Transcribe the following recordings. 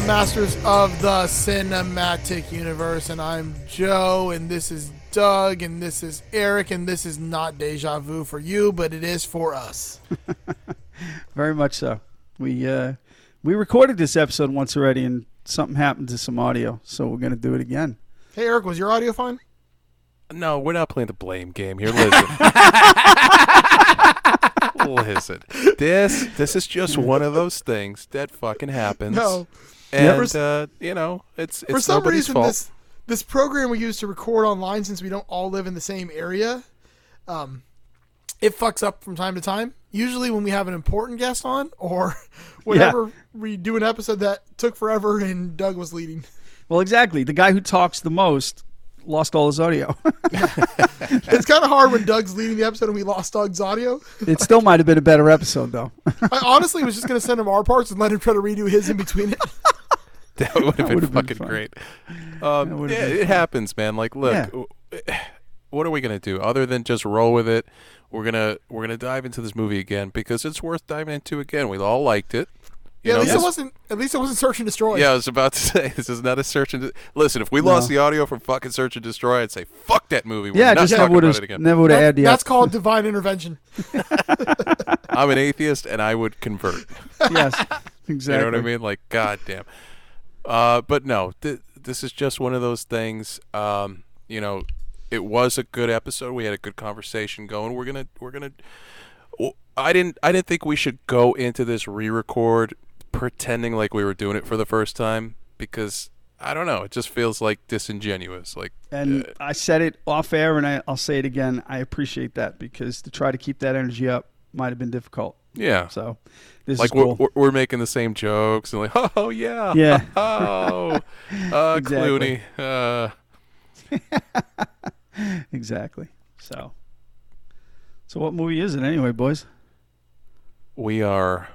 The Masters of the Cinematic Universe, and I'm Joe, and this is Doug, and this is Eric, and this is not deja vu for you, but it is for us. Very much so. We uh, we recorded this episode once already, and something happened to some audio, so we're gonna do it again. Hey, Eric, was your audio fine? No, we're not playing the blame game here. Listen. Listen. This this is just one of those things that fucking happens. No. And For- uh, you know, it's it's for some reason, fault. this this program we use to record online, since we don't all live in the same area, um, it fucks up from time to time. Usually, when we have an important guest on, or whenever we do an episode that took forever and Doug was leading. Well, exactly. The guy who talks the most lost all his audio. It's kind of hard when Doug's leading the episode and we lost Doug's audio. it still might have been a better episode, though. I honestly was just going to send him our parts and let him try to redo his in between it. That would have been would've been fucking fun. great. Um, would've yeah, been it happens, man. Like, look, Yeah. what are we gonna do other than just roll with it? We're gonna we're gonna dive into this movie again because it's worth diving into again. We all liked it. You Yeah, know, at least this- it wasn't. At least it wasn't search and destroy. Yeah, I was about to say this is not a search and de- listen. If we lost the audio from fucking search and destroy, I'd say fuck that movie. We're yeah, not just never talking would about have it again. never would have That- had the. that's called divine intervention. I'm an atheist and I would convert. yes, exactly. You know what I mean? Like, goddamn. Uh, but no, th- this is just one of those things. Um, you know, it was a good episode. We had a good conversation going. We're gonna, we're gonna. I didn't, I didn't think we should go into this re-record pretending like we were doing it for the first time because I don't know. It just feels like disingenuous. Like, And uh, I said it off air, and I, I'll say it again. I appreciate that because to try to keep that energy up might have been difficult. Yeah. So this like is cool. we're, we're, we're making the same jokes and like, oh yeah, Yeah. oh, uh, Exactly. Clooney, uh, exactly. So, so what movie is it anyway, boys? we are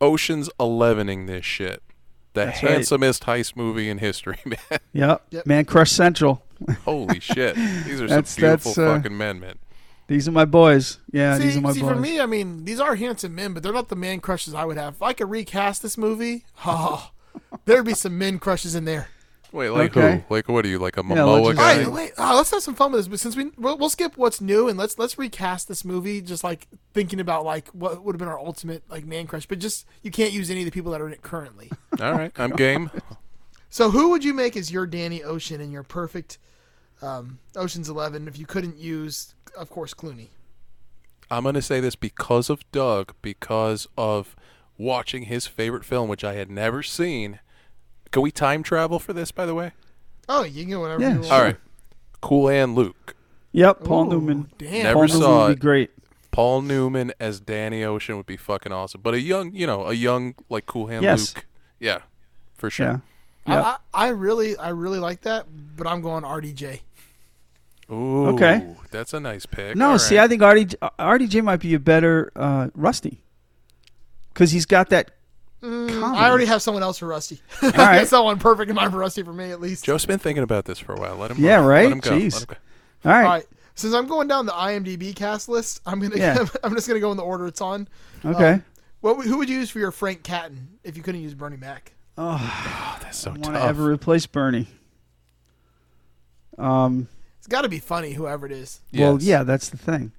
Ocean's Elevening this shit. The That's right. handsomest heist movie in history, man. Yep. Yep. Man Crush Central. Holy shit. These are That's- some beautiful that's, uh, fucking men, man. These are my boys. Yeah, see, these are my boys. see boys. for me, I mean, these are handsome men, but they're not the man crushes I would have. If I could recast this movie, oh, there'd be some men crushes in there. Wait, like Okay. who? Like what are you? Like a Yeah, Momoa let's just- All guy? right, wait. Oh, let's have some fun with this. But since we we'll, we'll skip what's new and let's let's recast this movie, just like thinking about like what would have been our ultimate like man crush. But just you can't use any of the people that are in it currently. All right, I'm game. So who would you make as your Danny Ocean and your perfect um, Ocean's Eleven if you couldn't use, of course, Clooney? I'm gonna say this because of Doug, because of watching his favorite film, which I had never seen. Can we time travel for this, by the way? Oh, you can go whatever Yeah, you want. sure. All right. Cool Hand Luke. Yep, Paul Ooh, Newman. Damn. Never Paul saw would it. be great. Paul Newman as Danny Ocean would be fucking awesome. But a young, you know, a young like Cool Hand Yes. Luke. Yeah, for sure. Yeah. I, Yep. I, I really, I really like that, but I'm going RDJ. Ooh, Okay. that's a nice pick. No, All see, right. I think RD, RDJ might be a better uh, Rusty because he's got that. comedy. I already have someone else for Rusty. All right. That's one perfect in mind for Rusty for me at least. Joe's been thinking about this for a while. Let him. Yeah, right? Let him go. Jeez. Let him go. All right. All right. Since I'm going down the IMDb cast list, I'm gonna Yeah. I'm just gonna go in the order it's on. Okay. Um, what who would you use for your Frank Catton if you couldn't use Bernie Mac? Oh, that's so Want tough. to ever replace Bernie? Um. It's got to be funny, whoever it is. Well, Yes. yeah, that's the thing.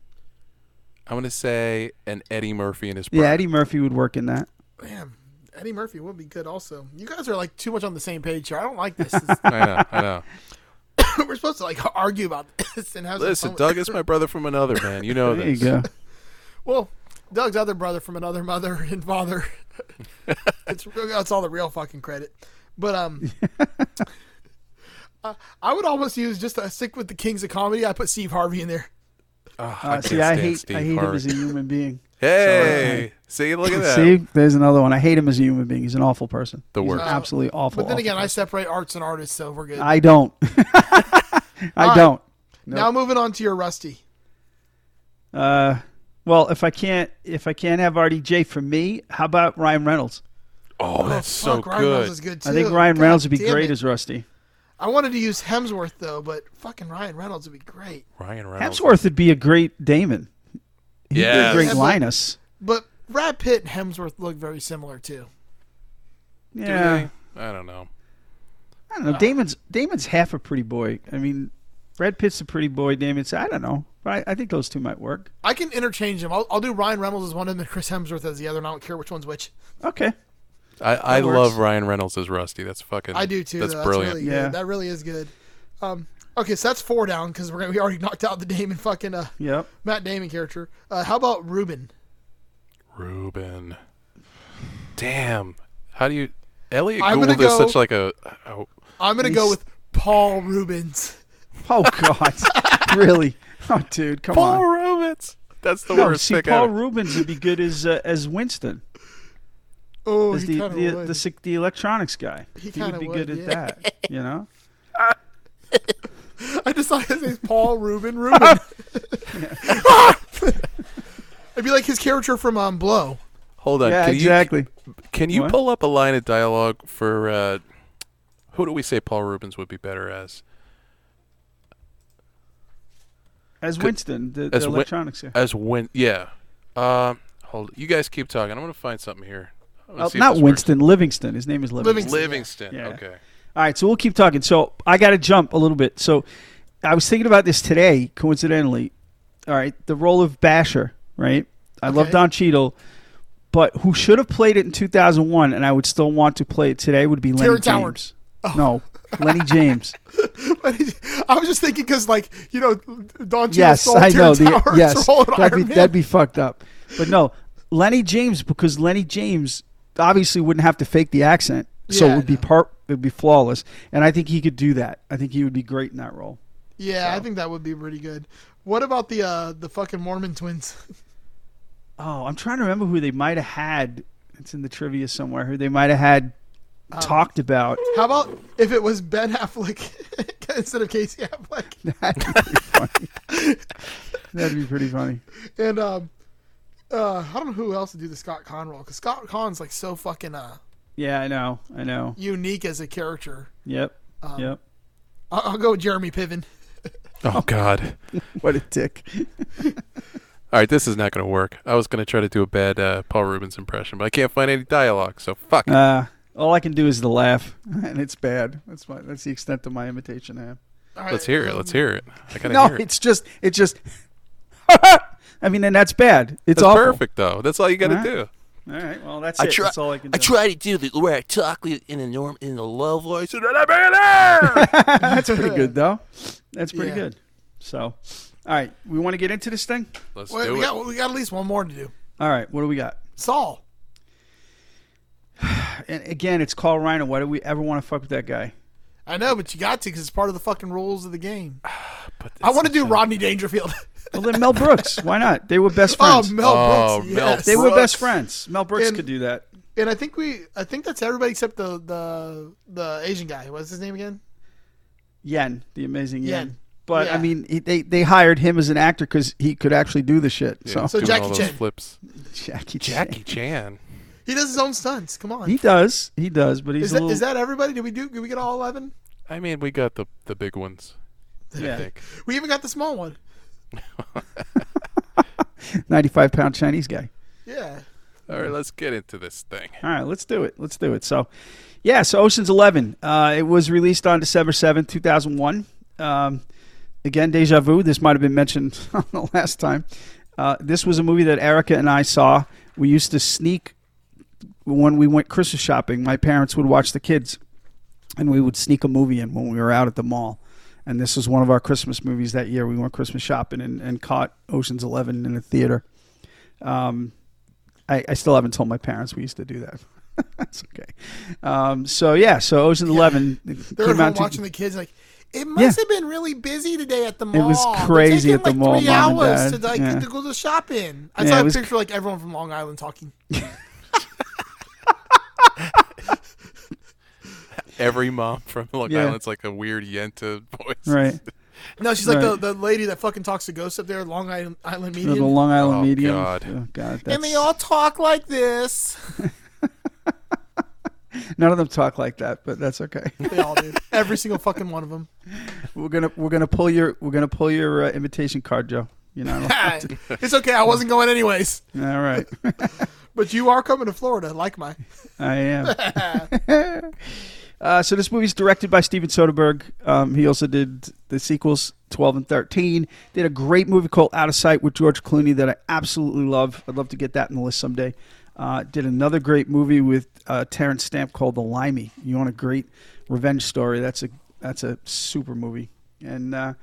I'm gonna say an Eddie Murphy in his Yeah, prime. Eddie Murphy would work in that. Damn, Eddie Murphy would be good also. You guys are like too much on the same page here. I don't like this. This- I know. I know. We're supposed to like argue about this and have some Listen, fun Doug with is my brother from another man. You know There you this. go. Well, Doug's other brother from another mother and father. it's that's all the real fucking credit. But um, uh, I would almost use just to stick with the kings of comedy. I put Steve Harvey in there. Oh, Uh, can't see, I stand hate Steve I hate him as a human being. Hey, see, look at that. See, there's another one. I hate him as a human being. He's an awful person. The He's worst. absolutely awful. But then awful again, I separate arts and artists, so we're good. I don't. I right. don't. Now moving on to your Rusty. Uh, well, if I can't if I can't have RDJ for me, how about Ryan Reynolds? Oh, that's so Fuck, Ryan Reynolds good. is good too. I think Ryan God Reynolds would be great it. as Rusty. I wanted to use Hemsworth though, but fucking Ryan Reynolds would be great. Ryan Reynolds. Hemsworth would be a great Damon. He'd be a great Yeah, but- Linus. But Brad Pitt and Hemsworth look very similar too. Yeah, they? I don't know. I don't know. Damon's Damon's half a pretty boy. I mean, Brad Pitt's a pretty boy. Damon's I don't know, but I, I think those two might work. I can interchange them. I'll, I'll do Ryan Reynolds as one of them and Chris Hemsworth as the other, and I don't care which one's which. Okay. I, I works. love Ryan Reynolds as Rusty. That's fucking. I do too. That's though. brilliant. really Yeah. That really is good. Um, okay, so that's four down because we're gonna, we already knocked out the Damon fucking uh, Yep. Matt Damon character. Uh, how about Ruben? Ruben. Damn. How do you? Elliot I'm gonna Gould is go- such like a. Oh, I'm gonna go with Paul Reubens. Oh God, really? Oh, dude, come Paul on. Paul Reubens. That's the No, worst see, pick Paul ever. Reubens would be good as uh, as Winston, Oh, he the the, of the would. the electronics guy. He He, would be would, good at that. You know. I just thought his name's Paul Ruben. Ruben. It'd be like his character from um, Blow. Hold on. yeah, can exactly. you can you What? pull up a line of dialogue for uh, who do we say Paul Reubens would be better as? As Could- Winston, the, as the electronics guy. As when? Yeah. Um. hold. You guys keep talking. I'm gonna find something here. I'm Oh, not this works. Winston, Livingston. His name is Livingston. Livingston. Livingston. Yeah. Okay. All right, so we'll keep talking. So I got to jump a little bit. So I was thinking about this today, coincidentally. All right, the role of Basher, right? I love Don Cheadle, but who should have played it in 2001, and I would still want to play it today, would be Lenny Terrence Howard. James. No, Lenny James. I was just thinking because, like, you know, Don Cheadle yes, stole I know. Terrence The, yes, that'd be, that'd be fucked up. But no, Lenny James, because Lenny James obviously wouldn't have to fake the accent, so Yeah, it would be part, it would be flawless. And I think he could do that. I think he would be great in that role. Yeah, I think that would be pretty good. What about the uh, the fucking Mormon twins? Oh, I'm trying to remember who they might have had. It's in the trivia somewhere. Who they might have had Um, talked about. How about if it was Ben Affleck instead of Casey Affleck? That'd be funny. That'd be pretty funny. And um, uh, I don't know who else to do the Scott Caan role because Scott Caan's like so fucking uh Yeah, I know. I know. unique as a character. Yep. Um, Yep. I'll, I'll go with Jeremy Piven. Oh God. What a dick. All right, this is not going to work. I was going to try to do a bad uh, Paul Reubens impression, but I can't find any dialogue, so fuck. it. Uh, All I can do is the laugh, and it's bad. That's my that's the extent of my imitation. I am. All right, Let's hear it. Let's hear it. I gotta No, hear it. it's just it's just. I mean, and that's bad. It's That's awful. perfect though. That's all you gotta Alright. do. All right, well, that's I it. try- that's all I can do. I try to do the where I talk in a norm in a low voice, and then I bring it out. that's pretty good, though. That's pretty Yeah. good. So, all right, we want to get into this thing. Let's Wait, do we it. got we got at least one more to do. All right, what do we got? Saul. And again, it's Carl Reiner. Why do we ever want to fuck with that guy? I know, but you got to because it's part of the fucking rules of the game. But I want to do Rodney Dangerfield. Well, then Mel Brooks. Why not? They were best oh, friends. Mel Oh, Brooks. Mel yes. they were best friends. Mel Brooks And- could do that. And I think we, I think that's everybody except the the the Asian guy. What's his name again? Yen, the amazing Yen. Yen. But Yeah. I mean, he, they they hired him as an actor because he could actually do the shit. Yeah, so So doing Jackie all those Chan. flips. Jackie Chan. Jackie Chan. He does his own stunts. Come on. He does. He does. But he's is a that little. is that everybody? Did we do? Did we get all eleven? I mean, we got the the big ones. I yeah, think. We even got the small one. Ninety-five pound Chinese guy. Yeah. All right, let's get into this thing. All right, let's do it. Let's do it. So, yeah, so Ocean's Eleven. Uh, it was released on December seventh, two thousand one. Um, again, deja vu. This might have been mentioned on the last time. Uh, this was a movie that Erica and I saw. We used to sneak when we went Christmas shopping. My parents would watch the kids, and we would sneak a movie in when we were out at the mall. And this was one of our Christmas movies that year. We went Christmas shopping and, and caught Ocean's Eleven in the theater. Um, I, I still haven't told my parents we used to do that. That's okay. Um, so yeah, so Ocean's Eleven They're at home to- watching the kids like. It must Yeah. have been really busy today at the mall. It was crazy at the like, mall, Three Mom hours to like Yeah. to go to the shopping. I Yeah, saw a was- picture like everyone from Long Island talking. Every mom from Long Yeah. Island's like a weird Yenta voice. right, No, she's like Right. the, the lady that fucking talks to ghosts up there at Long Island, Island the, the Long Island Oh, medium. God. Oh, God, that's, and they all talk like this. none of them talk like that, but that's okay. They all do. Every single fucking one of them. we're gonna we're gonna pull your we're gonna pull your uh, invitation card, Joe. You know. it's okay. I wasn't going anyways. all right, But you are coming to Florida, like my. I am. Uh, so this movie's directed by Steven Soderbergh. Um, he also did the sequels 12 and 13. Did a great movie called Out of Sight with George Clooney that I absolutely love. I'd love to get that in the list someday. Uh, did another great movie with uh, Terence Stamp called The Limey. You want a great revenge story? That's a that's a super movie. And uh,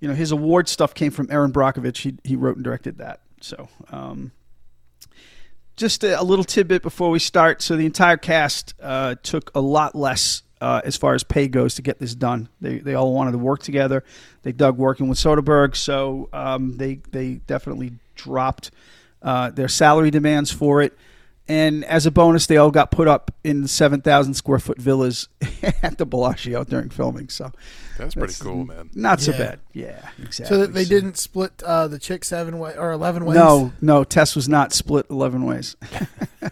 you know his award stuff came from Erin Brockovich. He he wrote and directed that. So. Um, just a, a little tidbit before we start. So the entire cast uh, took a lot less uh, as far as pay goes to get this done. They they all wanted to work together. They dug working with Soderbergh, so um, they they definitely dropped uh, their salary demands for it. And as a bonus, they all got put up in seven thousand square foot villas at the Bellagio during filming. So That's pretty That's- cool, man. not so Yeah. bad. Yeah, exactly. So that they didn't split uh, the chick seven way or eleven ways. No, no. Tess was not split eleven ways.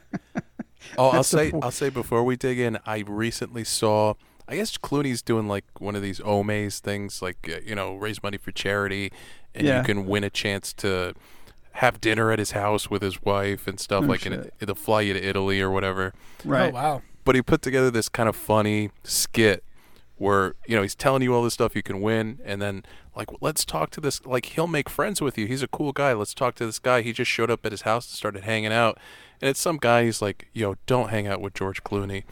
Oh, I'll say po- I'll say before we dig in, I recently saw. I guess Clooney's doing like one of these Omaze things, like uh, you know, raise money for charity, and Yeah. you can win a chance to have dinner at his house with his wife and stuff. Oh, like, and shit. it'll fly you to Italy or whatever. Right. Oh wow. But he put together this kind of funny skit where you know he's telling you all this stuff you can win, and then like let's talk to this. Like he'll make friends with you. He's a cool guy. Let's talk to this guy. He just showed up at his house and started hanging out, and it's some guy. He's like, "Yo, don't hang out with George Clooney."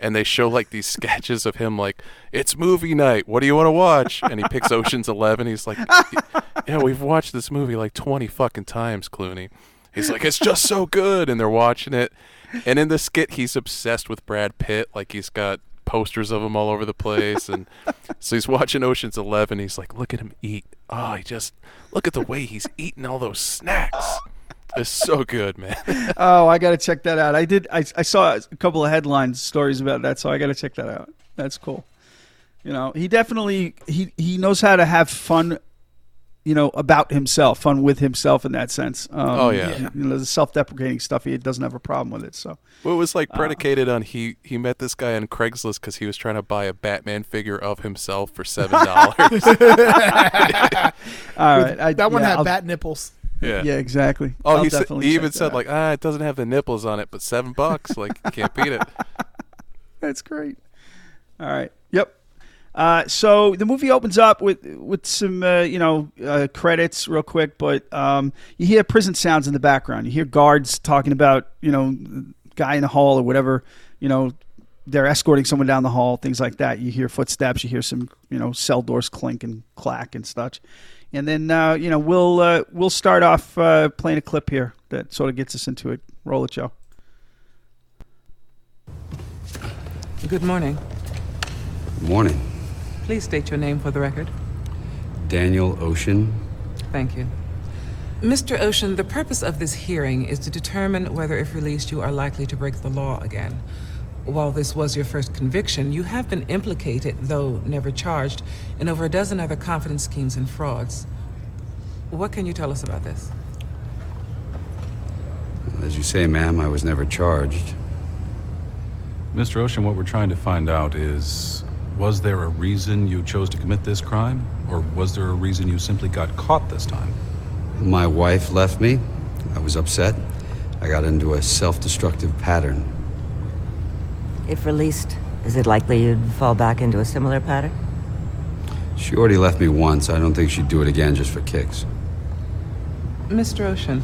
And they show like these sketches of him like, "It's movie night. What do you want to watch?" And he picks Ocean's Eleven. He's like, "Yeah, we've watched this movie like twenty fucking times, Clooney." He's like, "It's just so good," and they're watching it. And in the skit, he's obsessed with Brad Pitt. Like he's got posters of him all over the place, and so he's watching Ocean's Eleven. He's like, "Look at him eat! Oh, he just look at the way he's eating all those snacks. It's so good, man." Oh, I got to check that out. I did. I, I saw a couple of headlines stories about that, so I got to check that out. That's cool. You know, he definitely he he knows how to have fun. You know about himself, fun with himself in that sense. Um, Oh, yeah. you know the self-deprecating stuff. He doesn't have a problem with it. So Well, it was like predicated on he he met this guy on Craigslist because he was trying to buy a Batman figure of himself for seven dollars. all right, I, That one yeah, had I'll- bat nipples. yeah. Yeah, exactly. Oh, I'll he, said, he even that said out. like, ah, it doesn't have the nipples on it, but seven bucks, like, you can't beat it. That's great. All right. Yep. Uh, so the movie opens up with with some uh, you know uh, credits real quick, but um, you hear prison sounds in the background. You hear guards talking about you know guy in the hall or whatever. You know they're escorting someone down the hall, things like that. You hear footsteps. You hear some you know cell doors clink and clack and such. And then uh, you know we'll uh, we'll start off uh, playing a clip here that sort of gets us into it. Roll it, Joe. Good morning. Morning. Please state your name for the record. Daniel Ocean. Thank you. Mr. Ocean, the purpose of this hearing is to determine whether, if released, you are likely to break the law again. While this was your first conviction, you have been implicated, though never charged, in over a dozen other confidence schemes and frauds. What can you tell us about this? As you say, ma'am, I was never charged. Mr. Ocean, what we're trying to find out is was there a reason you chose to commit this crime? Or was there a reason you simply got caught this time? My wife left me. I was upset. I got into a self destructive pattern. If released, is it likely you'd fall back into a similar pattern? She already left me once. I don't think she'd do it again just for kicks. Mr. Ocean,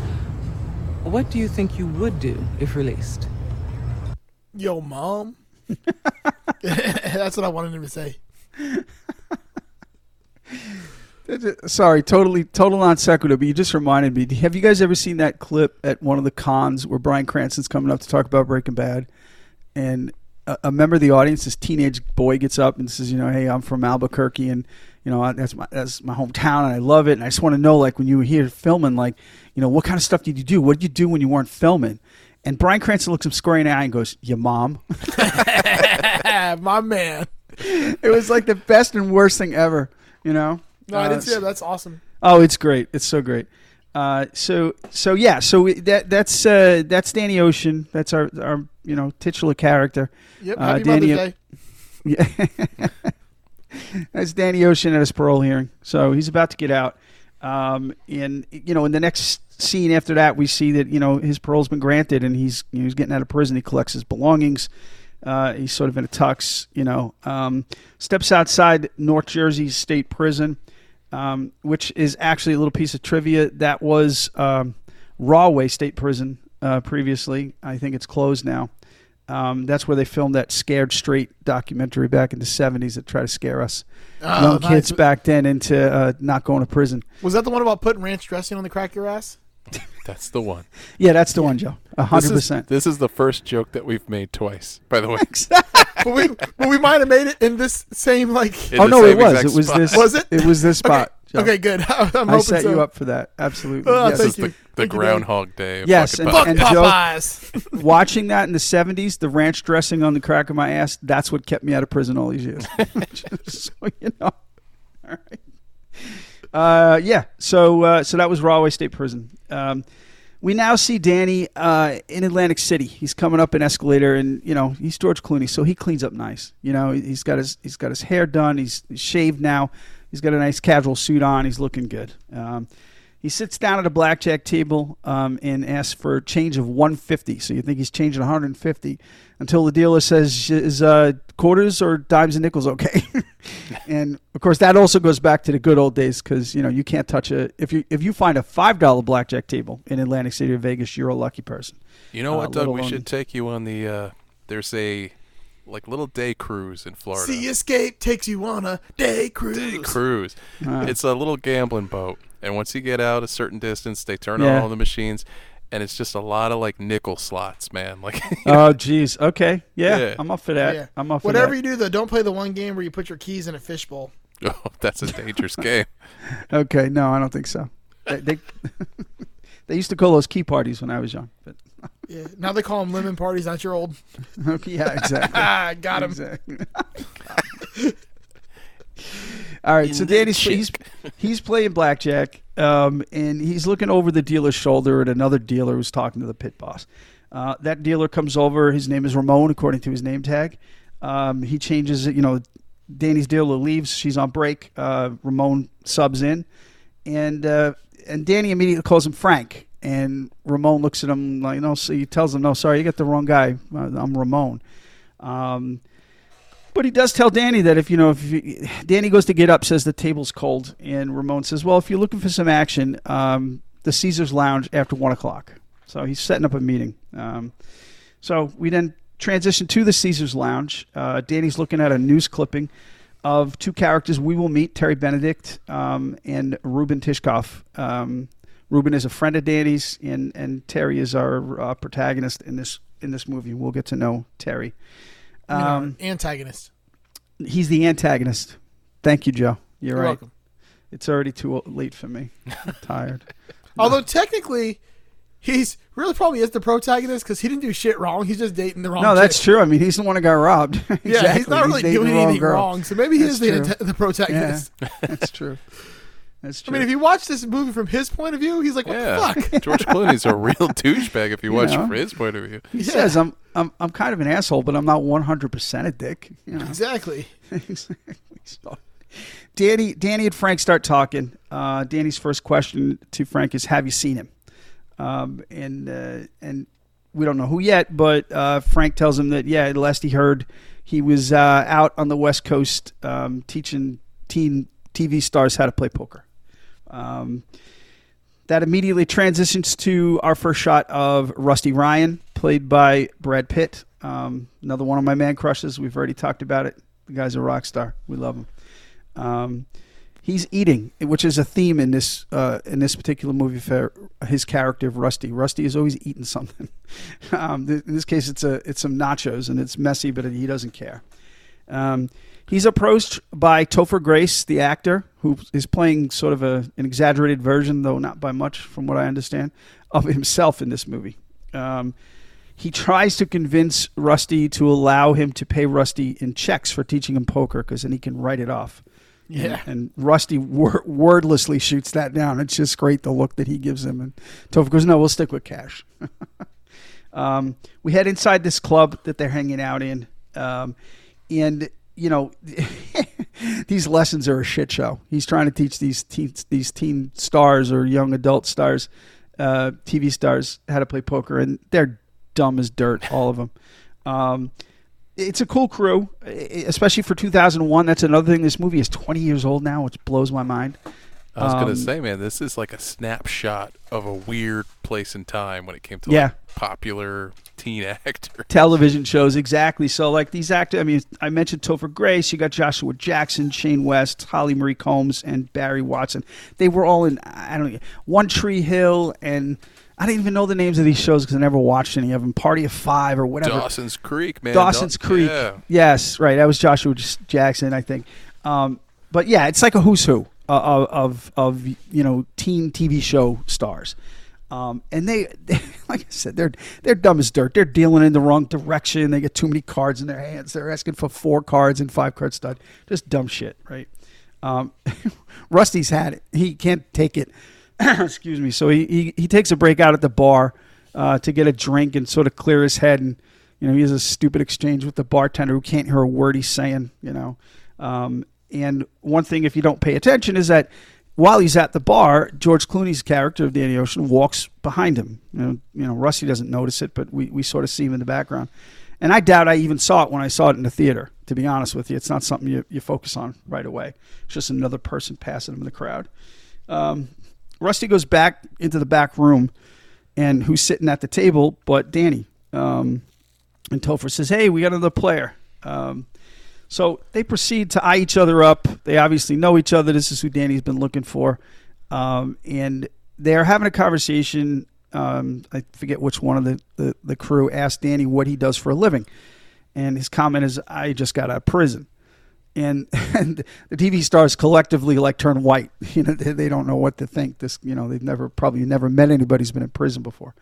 what do you think you would do if released? Yo, mom. That's what I wanted him to say. Sorry, totally, total non sequitur. But you just reminded me. Have you guys ever seen that clip at one of the cons where Bryan Cranston's coming up to talk about Breaking Bad, and a, a member of the audience, this teenage boy, gets up and says, "You know, hey, I'm from Albuquerque, and you know that's my that's my hometown, and I love it, and I just want to know, like, when you were here filming, like, you know, what kind of stuff did you do? What did you do when you weren't filming?" And Bryan Cranston looks him square in the eye and goes, "Your mom." My man. it was like the best and worst thing ever. You know. No, I Uh, didn't see that. That's awesome. Oh, it's great. It's so great. Uh, so so yeah. So we- that that's uh, that's Danny Ocean. That's our our you know titular character. Yep. Uh, Danny- Mother's Day. Yeah. that's Danny Ocean at his parole hearing. So he's about to get out. Um, and you know, in the next scene after that, we see that you know his parole's been granted, and he's you know, he's getting out of prison. He collects his belongings. Uh, he's sort of in a tux, you know. Um, steps outside North Jersey State Prison, um, which is actually a little piece of trivia. That was um, Rahway State Prison uh, previously. I think it's closed now. Um, that's where they filmed that Scared Straight documentary back in the 70s that tried to scare us Oh, young nice. kids back then into uh, not going to prison. Was that the one about putting ranch dressing on the crack of your ass? That's the one. Yeah, that's the one, Joe. A hundred percent. this is the first joke that we've made twice, by the way. but we but we might have made it in this same like. In Oh no, it was. It was spot. this. Was it? It was this spot. Joe. Okay, good. I'm I set so. you up for that. Absolutely. Oh, Yes. This is you. the, the Thank you, Groundhog Day. Of Yes, and- Fuck and podcasts. Joe- Watching that in the '70s, the ranch dressing on the crack of my ass. That's what kept me out of prison all these years. Just so you know. All right. Uh, yeah. So uh, so that was Rahway State Prison. Um, we now see Danny uh, in Atlantic City. He's coming up an escalator, and you know he's George Clooney, so he cleans up nice. You know he's got his he's got his hair done. He's, he's shaved now. He's got a nice casual suit on. He's looking good. Um, he sits down at a blackjack table um, and asks for a change of 150. So you think he's changing 150 until the dealer says, "Is uh, quarters or dimes and nickels okay?" and of course, that also goes back to the good old days because you know you can't touch a if you if you find a five dollar blackjack table in Atlantic City or Vegas, you're a lucky person. You know Uh, what, Doug? We should take you on the. Uh, there's a like little day cruise in Florida. Sea Escape takes you on a day cruise. Day cruise. Uh, It's a little gambling boat, and once you get out a certain distance, they turn Yeah. on all the machines, and it's just a lot of like nickel slots, man. Like, oh, geez. Okay. Yeah, Yeah. I'm up for that. Yeah. I'm up for Whatever that. you do, though, don't play the one game where you put your keys in a fishbowl. oh, that's a dangerous game. Okay. No, I don't think so. They, they, they used to call those key parties when I was young. But Yeah. Now they call them lemon parties. Not your old. okay, yeah, exactly. Ah, got him. Exactly. All right, so Danny's he's he's playing blackjack, um, and he's looking over the dealer's shoulder at another dealer who's talking to the pit boss. Uh, that dealer comes over. His name is Ramon, according to his name tag. Um, he changes it. You know, Danny's dealer leaves. She's on break. Uh, Ramon subs in, and uh, and Danny immediately calls him Frank. And Ramon looks at him like, no. So he tells him, no, sorry, you got the wrong guy. Uh, I'm Ramon. Um, But he does tell Danny that if you know if you, Danny goes to get up, says the table's cold, and Ramon says, "Well, if you're looking for some action, um, the Caesar's Lounge after one o'clock." So he's setting up a meeting. Um, so we then transition to the Caesar's Lounge. Uh, Danny's looking at a news clipping of two characters we will meet: Terry Benedict um, and Ruben Tishkoff. Um, Ruben is a friend of Danny's, and and Terry is our uh, protagonist in this in this movie. We'll get to know Terry. Um, antagonist. he's the antagonist. Thank you, Joe. You're, You're right. welcome. It's already too late for me. I'm tired. Although technically, he's really probably is the protagonist because he didn't do shit wrong. He's just dating the wrong. no, that's chick. true. I mean, he's the one who got robbed. Yeah, he's not really dating doing the wrong anything wrong. So maybe he That's is the, the protagonist. Yeah, that's true. That's I mean, if you watch this movie from his point of view, he's like, "What Yeah, the fuck?" George Clooney's a real douchebag if you, You watch know. it from his point of view. he says, "I'm I'm I'm kind of an asshole, but I'm not 100 percent a dick." You know? Exactly. exactly. So, Danny, Danny and Frank start talking. Uh, Danny's first question to Frank is, "Have you seen him?" Um, and uh, and we don't know who yet, but uh, Frank tells him that yeah, last he heard, he was uh, out on the West Coast um, teaching teen TV stars how to play poker. Um, that immediately transitions to our first shot of Rusty Ryan, played by Brad Pitt. Um, another one of my man crushes. We've already talked about it. The guy's a rock star. We love him. Um, he's eating, which is a theme in this uh, in this particular movie for his character of Rusty. Rusty is always eating something. um, in this case, it's a it's some nachos, and it's messy, but he doesn't care. Um, he's approached by Topher Grace, the actor, who is playing sort of a, an exaggerated version, though not by much, from what I understand, of himself in this movie. Um, he tries to convince Rusty to allow him to pay Rusty in checks for teaching him poker because then he can write it off. Yeah. And, and Rusty wor- wordlessly shoots that down. It's just great the look that he gives him. And Topher goes, "No, we'll stick with cash." um, we head inside this club that they're hanging out in, um, and you know, these lessons are a shit show. He's trying to teach these teen, these teen stars or young adult stars, uh, TV stars, how to play poker, and they're dumb as dirt, all of them. Um, it's a cool crew, especially for 2001. That's another thing. This movie is 20 years old now, which blows my mind. I was gonna Um, say, man, this is like a snapshot of a weird place in time when it came to Yeah. like, popular teen actor. television shows exactly. So like these actors i mean i mentioned topher grace. You got joshua jackson shane west holly marie combs and barry watson. They were all in i don't know one tree hill and i didn't even know the names of these shows because i never watched any of them party of five or whatever. Dawson's Creek, man. dawson's Daw- creek. Yeah. yes right. That was joshua jackson i think. Um, but yeah it's like a who's who uh, of, of of you know teen tv show stars um, and they, they, like I said, they're they're dumb as dirt. They're dealing in the wrong direction. They get too many cards in their hands. They're asking for four cards and five card stud. Just dumb shit, right? Um, Rusty's had it. He can't take it. Excuse me. So he, he he takes a break out at the bar uh, to get a drink and sort of clear his head. And you know he has a stupid exchange with the bartender who can't hear a word he's saying. You know, um, and one thing if you don't pay attention is that while he's at the bar, George Clooney's character of Danny Ocean walks behind him. You know, you know, Rusty doesn't notice it, but we, we sort of see him in the background. And I doubt I even saw it when I saw it in the theater. To be honest with you, it's not something you, you focus on right away. It's just another person passing him in the crowd. Um, Rusty goes back into the back room, and who's sitting at the table but Danny. Um, and Topher says, "Hey, we got another player." Um, so they proceed to eye each other up. They obviously know each other. This is who Danny's been looking for. Um, and they're having a conversation. Um, I forget which one of the, the, the crew asked Danny what he does for a living. And his comment is, I just got out of prison. And, and the TV stars collectively like turn white. You know, they, they don't know what to think. This, you know, they've never probably never met anybody who's been in prison before.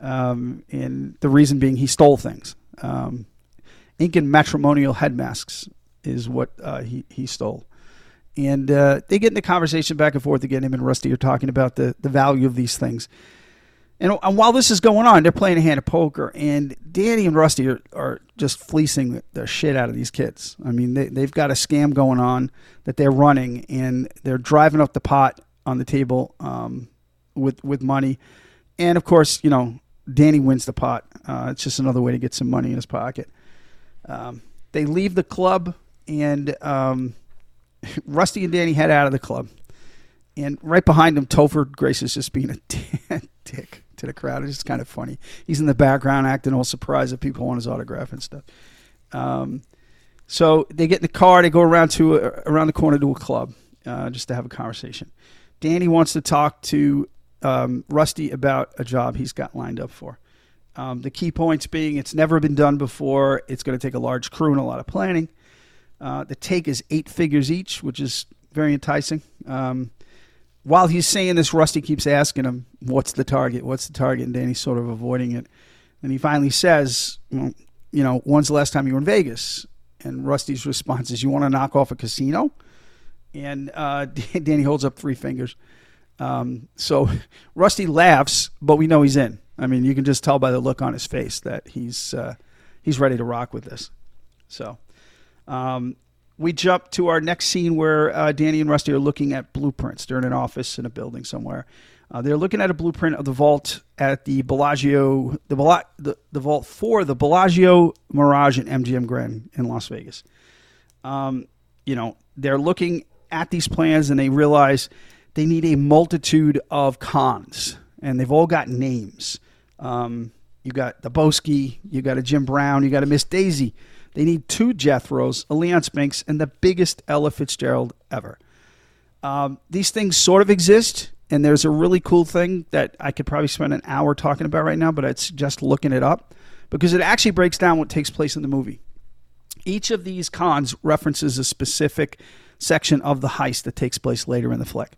Um, and the reason being he stole things. Um, Incan matrimonial head masks is what uh, he, he stole. And uh, they get in the conversation back and forth again. Him and Rusty are talking about the, the value of these things. And, and while this is going on, they're playing a hand of poker, and Danny and Rusty are, are just fleecing the, the shit out of these kids. I mean, they, they've got a scam going on that they're running, and they're driving up the pot on the table um, with with money. And of course, you know, Danny wins the pot. Uh, it's just another way to get some money in his pocket. Um, they leave the club, and um, Rusty and Danny head out of the club. And right behind them, Topher Grace is just being a dick to the crowd. It's just kind of funny. He's in the background acting all surprised that people want his autograph and stuff. Um, so they get in the car. They go around to a, around the corner to a club uh, just to have a conversation. Danny wants to talk to um, Rusty about a job he's got lined up for. Um, the key points being it's never been done before. It's going to take a large crew and a lot of planning. Uh, the take is eight figures each, which is very enticing. Um, while he's saying this, Rusty keeps asking him, "What's the target? What's the target?" And Danny's sort of avoiding it. And he finally says, well, "You know, when's the last time you were in Vegas?" And Rusty's response is, "You want to knock off a casino?" And uh, Danny holds up three fingers. Um, so Rusty laughs, but we know he's in. I mean, you can just tell by the look on his face that he's uh, he's ready to rock with this. So um, we jump to our next scene where uh, Danny and Rusty are looking at blueprints. They're in an office in a building somewhere. Uh, they're looking at a blueprint of the vault at the Bellagio, the, Bella, the, the vault for the Bellagio Mirage and MGM Grand in Las Vegas. Um, you know, they're looking at these plans and they realize they need a multitude of cons, and they've all got names. Um, you got the Boesky, you got a Jim Brown, you got a Miss Daisy. They need two Jethros, a Leon Spinks, and the biggest Ella Fitzgerald ever. Um, these things sort of exist, and there's a really cool thing that I could probably spend an hour talking about right now, but I'd suggest looking it up because it actually breaks down what takes place in the movie. Each of these cons references a specific section of the heist that takes place later in the flick.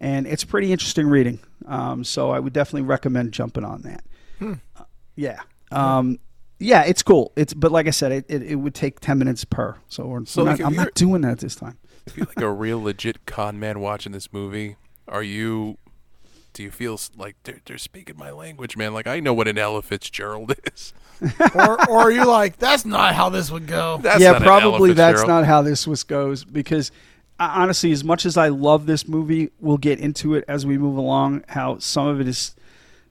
And it's pretty interesting reading. Um, so I would definitely recommend jumping on that. Hmm. Uh, yeah. Um, yeah, it's cool. It's but like I said, it, it, it would take ten minutes per. So, we're, So, we're like, not, I'm not doing that this time. If you're like a real legit con man watching this movie, are you? Do you feel like they're, they're speaking my language, man? Like I know what an Ella Fitzgerald is. or, or are you like, that's not how this would go? That's yeah, not an Ella probably that's not how this was goes because uh, honestly, as much as I love this movie, we'll get into it as we move along. How some of it is,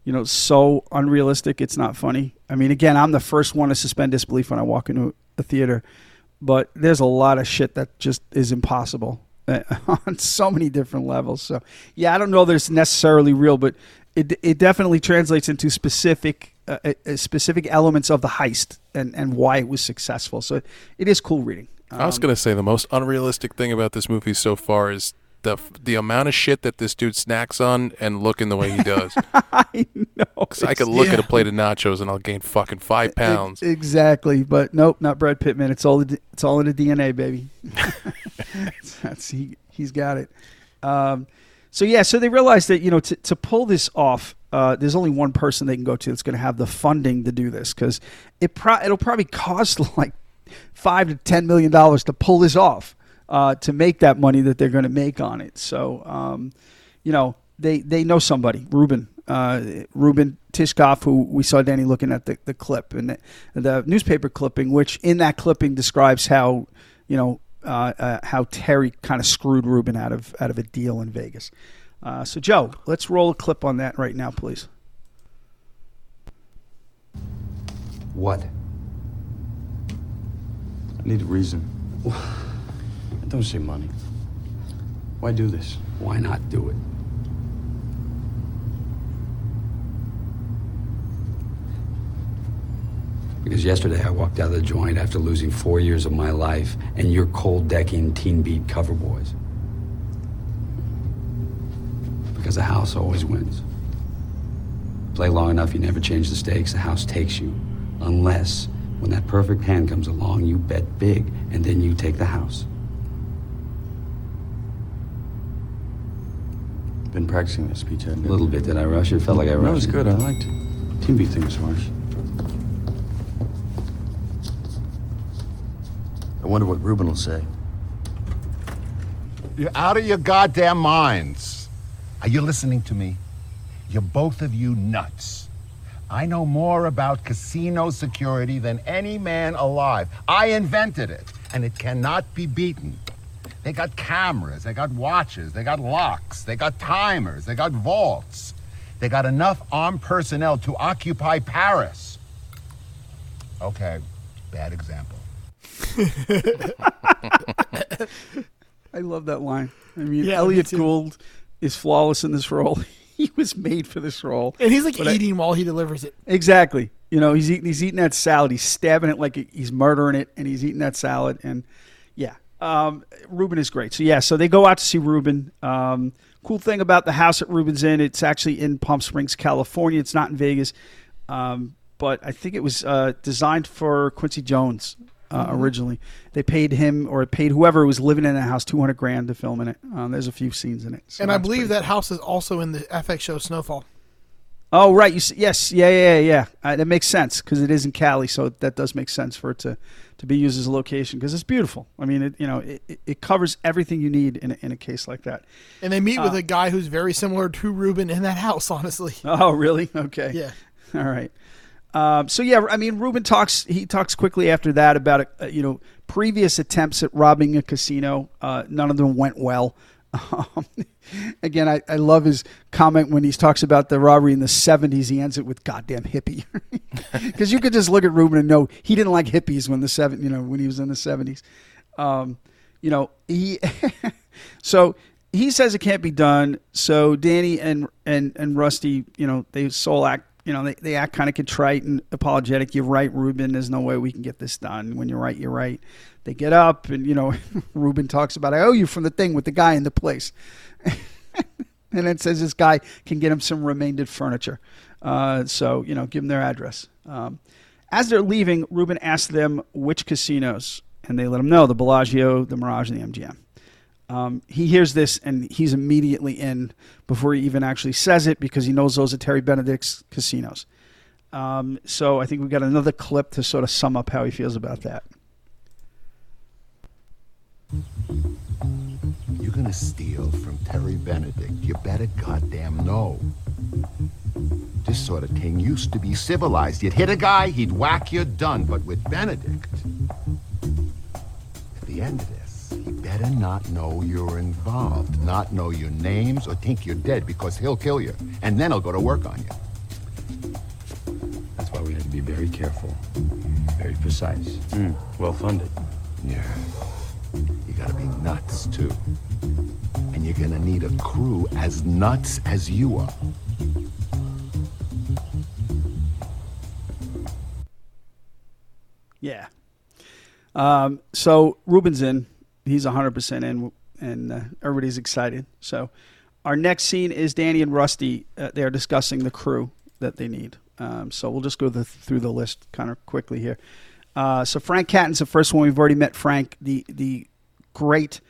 you know, so unrealistic. It's not funny. I mean, again, I'm the first one to suspend disbelief when I walk into a theater, but there's a lot of shit that just is impossible on so many different levels. So yeah, I don't know that it's necessarily real, but it it definitely translates into specific. Uh, uh, uh, specific elements of the heist and, and why it was successful. So it is cool reading. I was Um, gonna say the most unrealistic thing about this movie so far is the the amount of shit that this dude snacks on and looking the way he does. I know. 'Cause I could look at a plate of nachos and I'll gain fucking five pounds. E- Exactly, but nope, not Brad Pittman. It's all it's all in the DNA, baby. That's he he's got it. Um, so yeah, so they realized that you know to to pull this off, uh, there's only one person they can go to that's going to have the funding to do this because it pro- it'll probably cost like five to ten million dollars to pull this off uh, to make that money that they're going to make on it. So um, you know they they know somebody, Ruben. Uh, Ruben Tishkoff, who we saw Danny looking at the, the clip and the, the newspaper clipping, which in that clipping describes how, you know, uh, uh, how Terry kind of screwed Ruben out of out of a deal in Vegas. Uh, so Joe, let's roll a clip on that right now, please. What? I need a reason. Don't say money. Why do this? Why not do it? Because yesterday I walked out of the joint after losing four years of my life, and you're cold decking teen beat cover boys. Because the house always wins. Play long enough, you never change the stakes, the house takes you. Unless, when that perfect hand comes along, you bet big, and then you take the house. Been practicing this, Pete. A little bit. Did I rush it? Felt like I rushed No, it was good. I liked it. Teen beat thing was harsh. I wonder what Ruben will say. You're out of your goddamn minds. Are you listening to me? You're both of you nuts. I know more about casino security than any man alive. I invented it, and it cannot be beaten. They got cameras, they got watches, they got locks, they got timers, they got vaults. They got enough armed personnel to occupy Paris. Okay, bad example. I love that line. I mean, Yeah, Elliot too. Gould is flawless in this role. he was made for this role. And he's like But I- eating while he delivers it. Exactly. You know, he's eating he's eating that salad. He's stabbing it like he's murdering it, and he's eating that salad. And yeah, um, Reuben is great. So yeah, so they go out to see Reuben. Um, cool thing about the house that Reuben's in, it's actually in Palm Springs, California. It's not in Vegas, um, but I think it was uh, designed for Quincy Jones uh, Mhm. originally. They paid him or paid whoever was living in the house two hundred grand to film in it. Um, there's a few scenes in it. So and I believe that house is also in the FX show Snowfall. Oh right, you s- yes, yeah, yeah, yeah. Uh, that makes sense because it is in Cali, so that does make sense for it to, to be used as a location because it's beautiful. I mean, it you know it, it- covers everything you need in a, in a case like that. And they meet with Uh, a guy who's very similar to Reuben in that house, honestly. Oh really? Okay. Yeah. All right. Um, so yeah, I mean, Reuben talks. He talks quickly after that about uh, you know previous attempts at robbing a casino. Uh, none of them went well. Um, again, I, I love his comment when he talks about the robbery in the '70s. He ends it with "goddamn hippie," because you could just look at Reuben and know he didn't like hippies when the seven, you know, when he was in the '70s. Um, you know, he so he says it can't be done. So Danny and and and Rusty, you know, they soul act. You know, they, they act kind of contrite and apologetic. You're right, Reuben. There's no way we can get this done. When you're right, you're right. They get up, and you know, Reuben talks about, "I owe you from the thing with the guy in the place," and it says this guy can get him some remainded furniture. Uh, so you know, give him their address. Um, as they're leaving, Reuben asks them which casinos, and they let him know the Bellagio, the Mirage, and the MGM. Um, he hears this and he's immediately in before he even actually says it because he knows those are Terry Benedict's casinos. Um, so I think we've got another clip to sort of sum up how he feels about that. You're gonna steal from Terry Benedict. You better goddamn know. This sort of thing used to be civilized. You'd hit a guy, he'd whack you, done. But with Benedict, at the end of he better not know you're involved, not know your names, or think you're dead because he'll kill you. And then he'll go to work on you. That's why we had to be very careful, very precise. Well funded. Yeah. You gotta be nuts, too. And you're gonna need a crew as nuts as you are. Yeah. Um, so Reuben's in. He's 100% in, and uh, everybody's excited. So our next scene is Danny and Rusty. Uh, they're discussing the crew that they need. Um, so we'll just go the, through the list kind of quickly here. Uh, so Frank Catton's the first one. We've already met Frank, the the great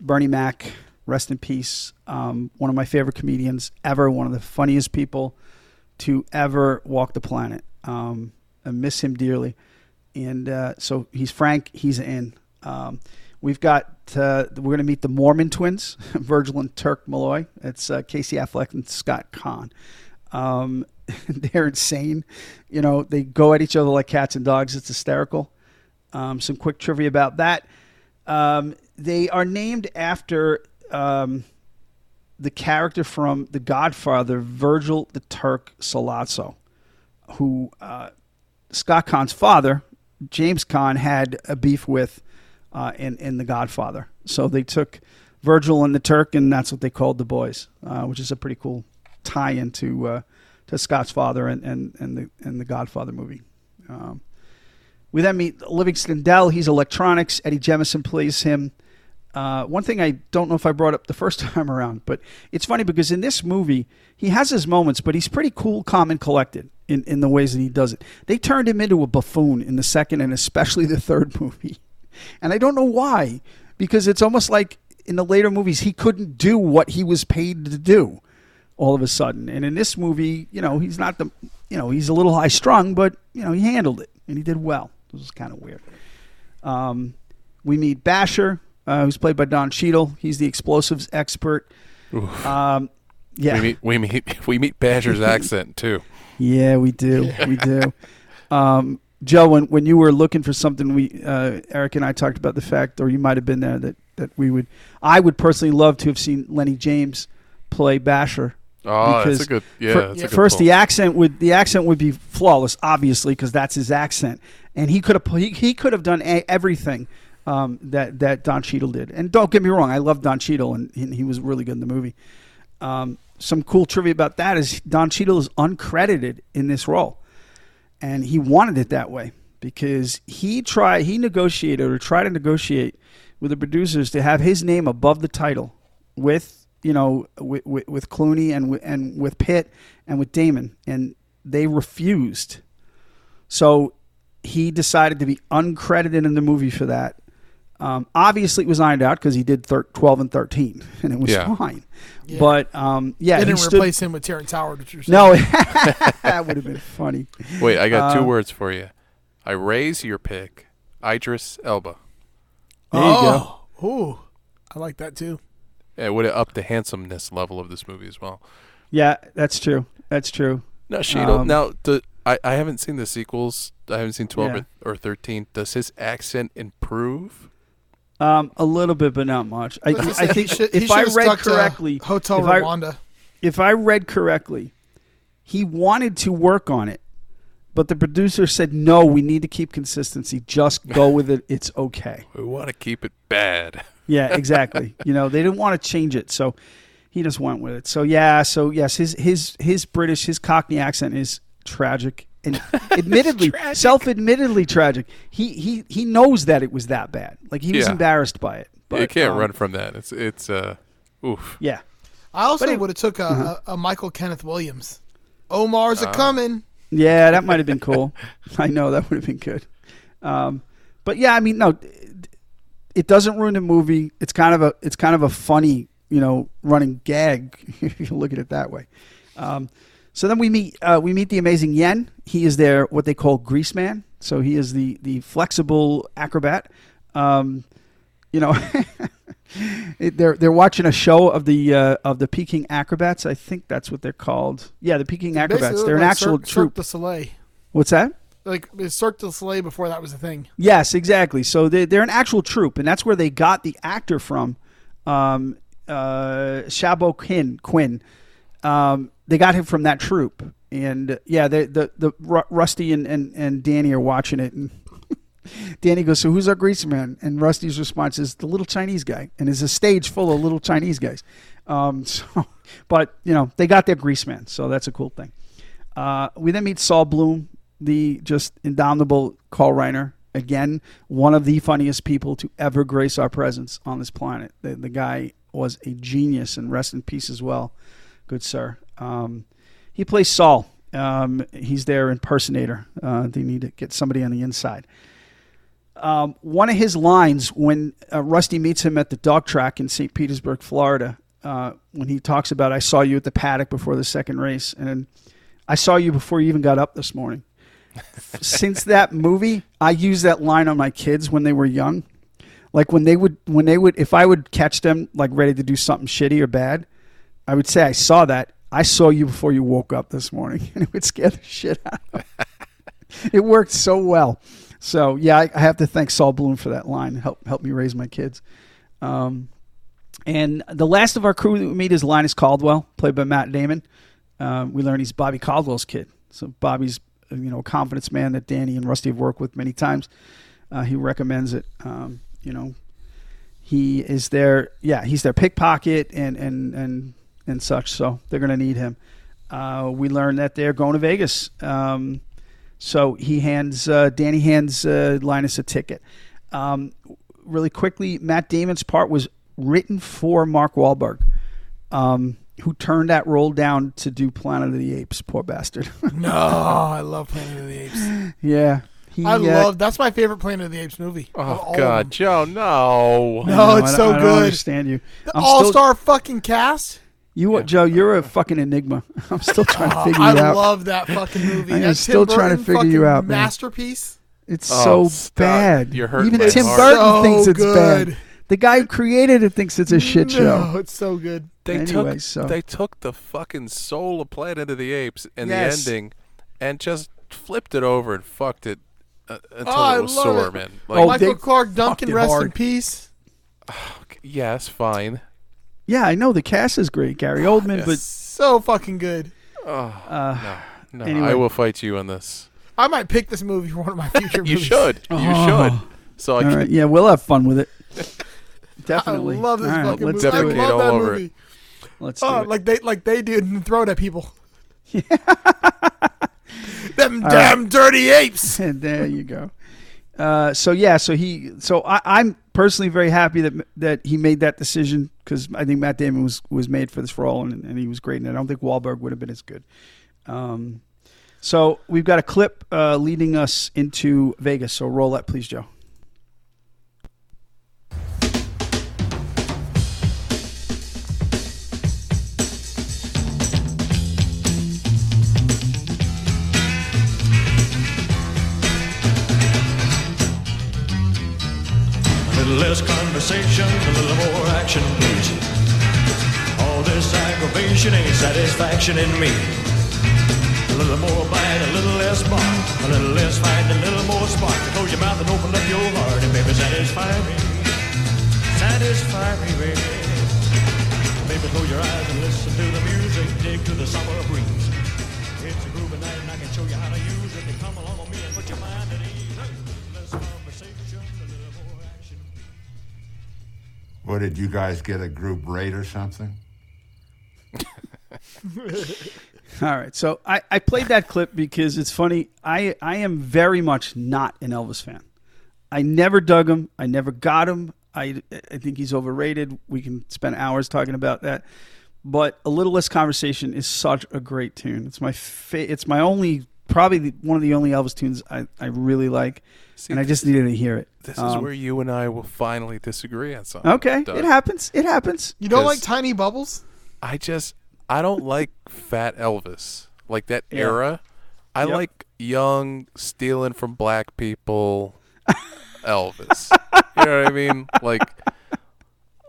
Bernie Mac. Rest in peace. Um, one of my favorite comedians ever. One of the funniest people to ever walk the planet. Um, I miss him dearly. And uh, so he's Frank. He's in. We've got uh, we're going to meet the Mormon twins, Virgil and Turk Malloy. It's uh, Casey Affleck and Scott Caan. Um, they're insane. You know, they go at each other like cats and dogs. It's hysterical. Um, some quick trivia about that. Um, they are named after um, the character from The Godfather, Virgil the Turk Sollozzo, who uh, Scott Caan's father, James Caan, had a beef with uh, in in The Godfather. So they took Virgil and the Turk, and that's what they called the boys, uh, which is a pretty cool tie into uh, to Scott's father and, and, and the and the Godfather movie. Um, we then meet Livingston Dell. He's electronics. Eddie Jemison plays him. Uh, one thing I don't know if I brought up the first time around, but it's funny because in this movie, he has his moments, but he's pretty cool, calm, and collected in, in the ways that he does it. They turned him into a buffoon in the second and especially the third movie. And I don't know why, because it's almost like in the later movies, he couldn't do what he was paid to do all of a sudden. And in this movie, you know, he's not the, you know, he's a little high strung, but, you know, he handled it and he did well. This was kind of weird. Um, we meet Basher, uh, who's played by Don Cheadle. He's the explosives expert. Um, yeah. We meet we meet we meet Basher's accent too. Yeah, we do. We do. Um, Joe, when when you were looking for something, we uh, Eric and I talked about the fact, or you might have been there, that that we would, I would personally love to have seen Lenny James play Basher. Oh, that's a good- yeah, that's a good first, pull. the accent would the accent would be flawless, obviously, because that's his accent, and he could have he, he could have done a- everything um, that that Don Cheadle did. And don't get me wrong, I love Don Cheadle, and, and he was really good in the movie. Um, some cool trivia about that is Don Cheadle is uncredited in this role, and he wanted it that way because he tried he negotiated or tried to negotiate with the producers to have his name above the title with you know with, with, with Clooney and and with Pitt and with Damon, and they refused. So he decided to be uncredited in the movie for that. Um, obviously, it was ironed out because he did thir- 12 and 13, and it was Yeah. fine. Yeah. But um, yeah, they didn't stood- replace him with Terrence Howard. Which you're No, that would have been funny. Wait, I got two Uh, words for you. I raise your pick, Idris Elba. There you go. oh, Ooh, I like that too. It would have upped the handsomeness level of this movie as well. Yeah, that's true. That's true. Now, Cheadle, Um, now the, I, I haven't seen the sequels. I haven't seen 12 Yeah. or, or 13. Does his accent improve? Um, a little bit, but not much. I, I I said, he think should- if I read correctly, Hotel if I- Rwanda. if I read correctly, he wanted to work on it, but the producer said, "No, we need to keep consistency. Just go with it. It's okay." We want to keep it bad. Yeah, exactly. you know, they didn't want to change it, so he just went with it. So yeah, so yes, his his his British, his Cockney accent is tragic and admittedly, self-admittedly tragic. He he he knows that it was that bad. Like he was Yeah. embarrassed by it. But, you can't um, run from that. It's it's uh, oof. Yeah. I also it- would have took a, Uh-huh. a, a Michael Kenneth Williams. Omar's Uh, a coming. Yeah, that might have been cool. I know that would have been good. Um, but yeah, I mean, no, it- it doesn't ruin the movie. It's kind of a it's kind of a funny, you know, running gag if you look at it that way. Um, so then we meet uh, we meet the amazing Yen. He is their what they call grease man. So he is the the flexible acrobat. Um, you know, they're they're watching a show of the uh, of the Peking acrobats. I think that's what they're called. Yeah, the Peking acrobats. They're an actual Cirque, Cirque troupe. du Soleil. What's that? Like Cirque du Soleil before that was a thing. Yes, exactly. So they, they're an actual troupe, and that's where they got the actor from, um, uh, Shabo Quinn. Quinn. Um, they got him from that troupe, and uh, yeah, the the the Rusty and, and and Danny are watching it, and Danny goes, "So who's our grease man?" And Rusty's response is the little Chinese guy, and there's a stage full of little Chinese guys. Um, so, but you know, they got their grease man, so that's a cool thing. Uh, we then meet Saul Bloom, the just indomitable Carl Reiner. Again, one of the funniest people to ever grace our presence on this planet. The, the guy was a genius, and rest in peace as well. Good sir. Um, he plays Saul. Um, he's their impersonator. Uh, they need to get somebody on the inside. Um, one of his lines when uh, Rusty meets him at the dog track in St. Petersburg, Florida, uh, when he talks about, I saw you at the paddock before the second race, and I saw you before you even got up this morning. Since that movie, I use that line on my kids when they were young. Like when they would, when they would, if I would catch them like ready to do something shitty or bad, I would say, I saw that. I saw you before you woke up this morning, and it would scare the shit out of them. it worked so well. So yeah, I, I have to thank Saul Bloom for that line. Help help me raise my kids. Um, and the last of our crew that we meet is Linus Caldwell, played by Matt Damon. Um, we learn he's Bobby Caldwell's kid. So Bobby's you know a confidence man that Danny and Rusty have worked with many times. Uh, he recommends it. Um, you know, he is their yeah he's their pickpocket and and and and such. So they're going to need him. Uh, we learn that they're going to Vegas. Um, so he hands uh, Danny hands uh, Linus a ticket. Um, really quickly, Matt Damon's part was written for Mark Wahlberg, um, who turned that role down to do Planet of the Apes. Poor bastard. No, I love Planet of the Apes. yeah, he, I uh, love. That's my favorite Planet of the Apes movie. Oh God. Joe, no. No, it's I so don't- I don't good. understand you. The I'm all-star fucking cast. You what, Joe? You're a fucking enigma. I'm still trying to Oh, figure I you out. I love that fucking movie. I am still Tim trying to figure you out, man. Masterpiece. It's Oh, so stop. bad. You're hurting Even my Tim heart. Burton So thinks it's good. bad. The guy who created it thinks it's a shit show. No, it's so good. They Anyway, took so- they took the fucking soul of Planet of the Apes and Yes. the ending, and just flipped it over and fucked it uh, until Oh, it was sore, it. man. Oh, Like, Michael Clarke Duncan, fucked it rest in hard. peace. yes, fine. Yeah, I know the cast is great. Gary Oldman, but So fucking good. Oh, uh, no, no, anyway. I will fight you on this. I might pick this movie for one of my future You movies. should. You Oh. should. So I can right, yeah, we'll have fun with it. Definitely. I love this All right, fucking let's movie. I do it. defecate love all that over movie. Let's do Oh, it. like they like they did and throw it at people. Yeah. Them All damn dirty apes. there you go. Uh, so yeah, so he, so I, I'm personally very happy that that he made that decision because I think Matt Damon was was made for this role and, and he was great, and I don't think Wahlberg would have been as good. Um, so we've got a clip uh, leading us into Vegas. So roll that, please, Joe. Less conversation, a little more action, please. All this aggravation ain't satisfaction in me. A little more bite, a little less bark, a little less fight, a little more spark. Close your mouth and open up your heart, and baby, satisfy me. Satisfy me, baby. Baby, close your eyes and listen to the music, dig to the summer breeze. It's a groovy night, and I can show you how to use it. Come along with me and put your mind What did you guys get a group rate or something? All right, so I, I played that clip because it's funny. I I am very much not an Elvis fan. I never dug him. I never got him. I I think he's overrated. We can spend hours talking about that. But a little less conversation is such a great tune. It's my fa- it's my only probably the, one of the only Elvis tunes I, I really like, and I just needed to hear it. This Um, is where you and I will finally disagree on something. Okay, Doug. it happens. It happens. You don't like tiny bubbles? I just I don't like fat Elvis. Like that Yeah. era. I Yep. like young stealing from black people Elvis. you know what I mean? Like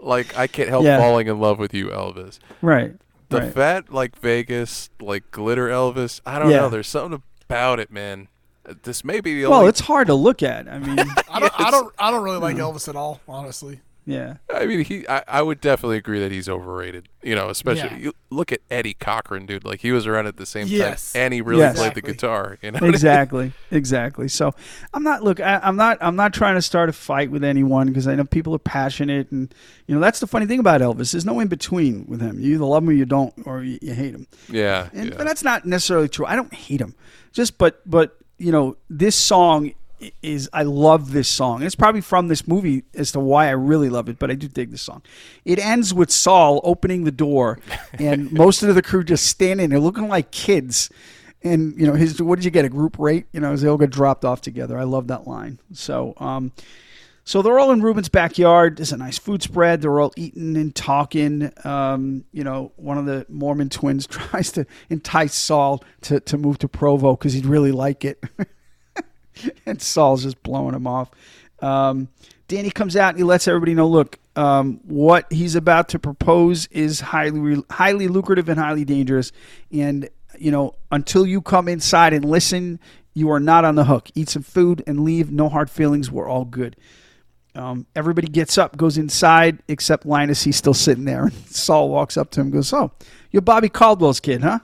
like I can't help Yeah. falling in love with you Elvis. Right. The right. fat like Vegas like glitter Elvis. I don't Yeah. know, there's something about it, man. Uh, this may be the well, only it's hard to look at. I mean, I don't. I don't. I don't really like hmm. Elvis at all, honestly. Yeah. I mean, he. I, I would definitely agree that he's overrated. You know, especially Yeah. you look at Eddie Cochran, dude. Like he was around at the same Yes. time, and he really Yes. played the guitar. You know, what I mean? exactly exactly so i'm not look I, i'm not i'm not trying to start a fight with anyone because i know people are passionate and you know that's the funny thing about elvis there's no in between with him you either love him or you don't or you, you hate him Yeah, and yeah. but that's not necessarily true i don't hate him just but but you know this song is i love this song it's probably from this movie as to why i really love it but i do dig this song it ends with saul opening the door and most of the crew just standing there looking like kids and you know his what did you get a group rate you know as they all get dropped off together i love that line so um so they're all in Reuben's backyard. There's a nice food spread. They're all eating and talking. Um, you know, one of the Mormon twins tries to entice Saul to, to move to Provo because he'd really like it. and Saul's just blowing him off. Um, Danny comes out and he lets everybody know, look, um, what he's about to propose is highly highly lucrative and highly dangerous. And you know, until you come inside and listen, you are not on the hook. Eat some food and leave. No hard feelings. We're all good. Um, everybody gets up, goes inside, except Linus. He's still sitting there. Saul walks up to him, goes, "Oh, you're Bobby Caldwell's kid, huh?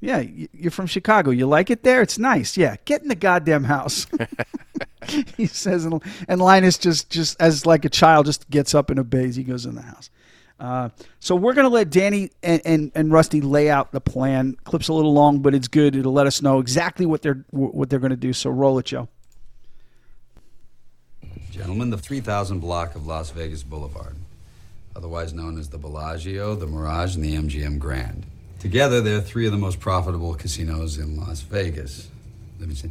Yeah, you're from Chicago. You like it there? It's nice. Yeah, get in the goddamn house." he says, and, Linus just, just as like a child, just gets up and obeys. He goes in the house. Uh, so we're gonna let Danny and, and, and Rusty lay out the plan. Clip's a little long, but it's good. It'll let us know exactly what they're what they're gonna do. So roll it, Joe. Gentlemen, the 3000 block of Las Vegas Boulevard, otherwise known as the Bellagio, the Mirage, and the MGM Grand. Together, they're three of the most profitable casinos in Las Vegas. Let me see.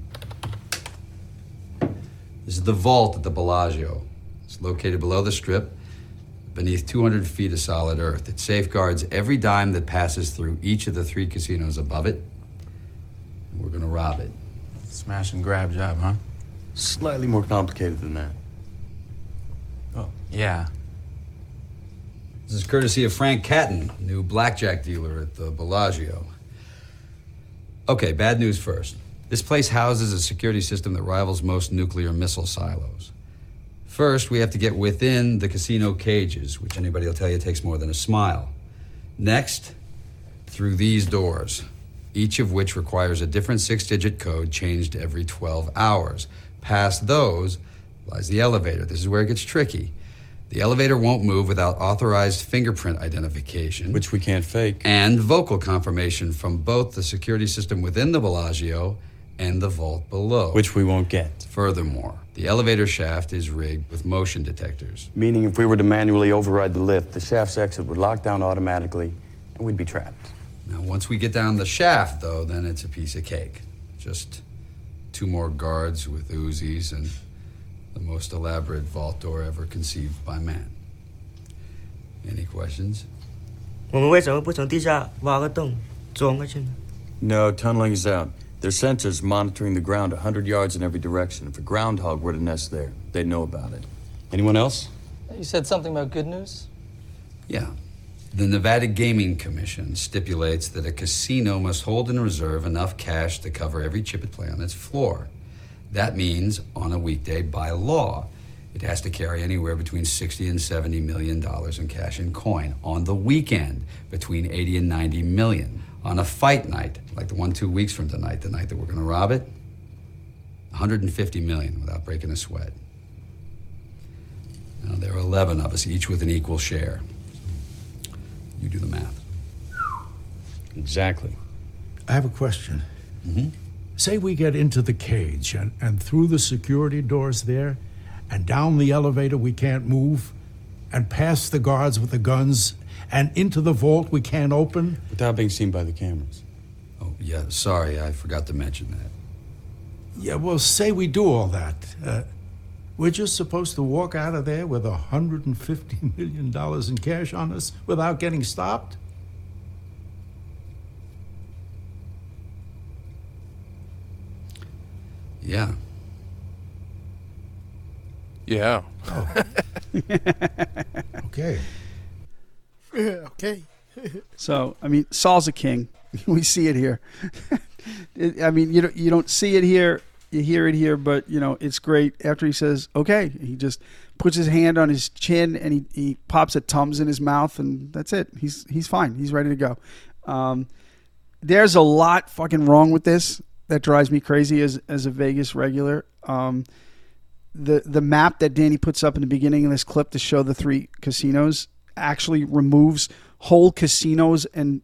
This is the vault at the Bellagio. It's located below the strip, beneath 200 feet of solid earth. It safeguards every dime that passes through each of the three casinos above it. And we're gonna rob it. Smash and grab job, huh? Slightly more complicated than that. Oh, yeah. This is courtesy of Frank Catton, new blackjack dealer at the Bellagio. Okay, bad news first. This place houses a security system that rivals most nuclear missile silos. First, we have to get within the casino cages, which anybody will tell you takes more than a smile. Next, through these doors. each of which requires a different six digit code changed every 12 hours. Past those lies the elevator. This is where it gets tricky. The elevator won't move without authorized fingerprint identification, Which we can't fake. and vocal confirmation from both the security system within the Bellagio and the vault below. Which we won't get. Furthermore, the elevator shaft is rigged with motion detectors. Meaning if we were to manually override the lift, the shaft's exit would lock down automatically and we'd be trapped. Now, once we get down the shaft, though, then it's a piece of cake. Just two more guards with Uzis and the most elaborate vault door ever conceived by man. Any questions? 我们为什么不从地下挖个洞钻过去呢？ No, tunneling is out. There's sensors monitoring the ground 100 yards in every direction. If a groundhog were to nest there, they'd know about it. Anyone else? You said something about good news? Yeah. The Nevada Gaming Commission stipulates that a casino must hold in reserve enough cash to cover every chip it play on its floor. That means, on a weekday, by law, it has to carry anywhere between 60 and 70 million dollars in cash and coin. On the weekend, between 80 and 90 million. On a fight night, like the one two weeks from tonight, the night that we're going to rob it, 150 million without breaking a sweat. Now, there are 11 of us, each with an equal share. You do the math. Exactly. I have a question. Mm-hmm. Say we get into the cage and, and through the security doors there, and down the elevator we can't move, and past the guards with the guns, and into the vault we can't open. Without being seen by the cameras. Oh, yeah, sorry, I forgot to mention that. Yeah, well, say we do all that. Uh, we're just supposed to walk out of there with $150 million in cash on us without getting stopped? Yeah. Yeah. Okay. okay. So, I mean, Saul's a king. we see it here. It- I mean, you don't you don't see it here, you hear it here, but you know it's great. After he says okay, he just puts his hand on his chin and he, he pops a tums in his mouth, and that's it. He's he's fine. He's ready to go. Um, there's a lot fucking wrong with this that drives me crazy as as a Vegas regular. Um, the the map that Danny puts up in the beginning of this clip to show the three casinos actually removes whole casinos and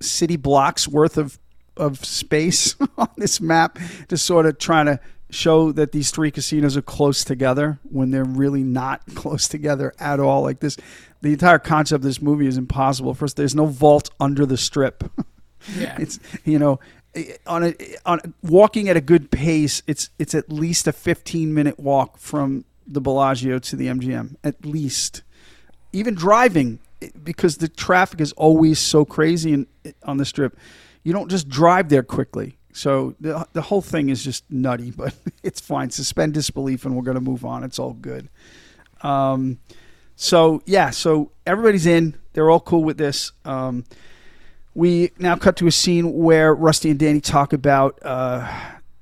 city blocks worth of of space on this map to sort of trying to show that these three casinos are close together when they're really not close together at all like this the entire concept of this movie is impossible first there's no vault under the strip Yeah. it's you know on a on walking at a good pace it's it's at least a 15 minute walk from the Bellagio to the MGM at least. Even driving because the traffic is always so crazy in, on the strip you don't just drive there quickly. So the, the whole thing is just nutty but it's fine. Suspend disbelief and we're going to move on. It's all good. Um, so yeah so everybody's in. They're all cool with this. Um, we now cut to a scene where Rusty and Danny talk about uh,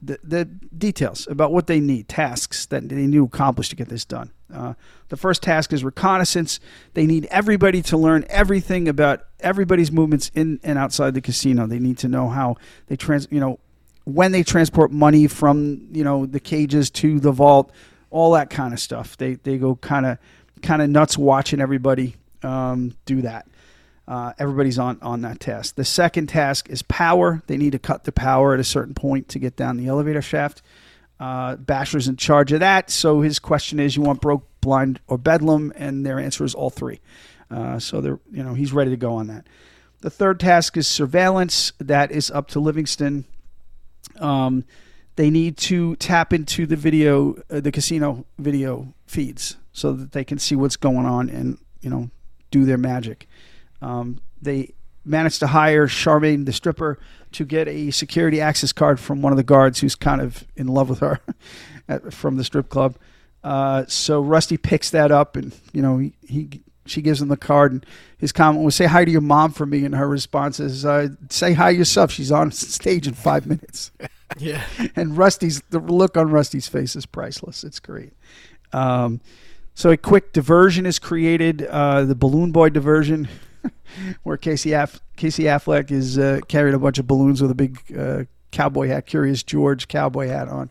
the, the details about what they need, tasks that they need to accomplish to get this done. Uh, the first task is reconnaissance. They need everybody to learn everything about everybody's movements in and outside the casino. They need to know how they trans, you know, when they transport money from you know the cages to the vault, all that kind of stuff. They they go kind of kind of nuts watching everybody um, do that. Uh, everybody's on on that task. The second task is power. They need to cut the power at a certain point to get down the elevator shaft. Uh, Basher's in charge of that. So his question is, you want broke, blind, or bedlam? And their answer is all three. Uh, so they're you know he's ready to go on that. The third task is surveillance. That is up to Livingston. Um, they need to tap into the video, uh, the casino video feeds, so that they can see what's going on and you know do their magic. Um, they managed to hire Charmaine, the stripper, to get a security access card from one of the guards who's kind of in love with her at, from the strip club. Uh, so Rusty picks that up, and you know he, he she gives him the card, and his comment was, "Say hi to your mom for me," and her response is, uh, "Say hi yourself. She's on stage in five minutes." Yeah. and Rusty's the look on Rusty's face is priceless. It's great. Um, so a quick diversion is created. Uh, the balloon boy diversion. where Casey Aff- Casey Affleck is uh, carrying a bunch of balloons with a big uh, cowboy hat, Curious George cowboy hat on,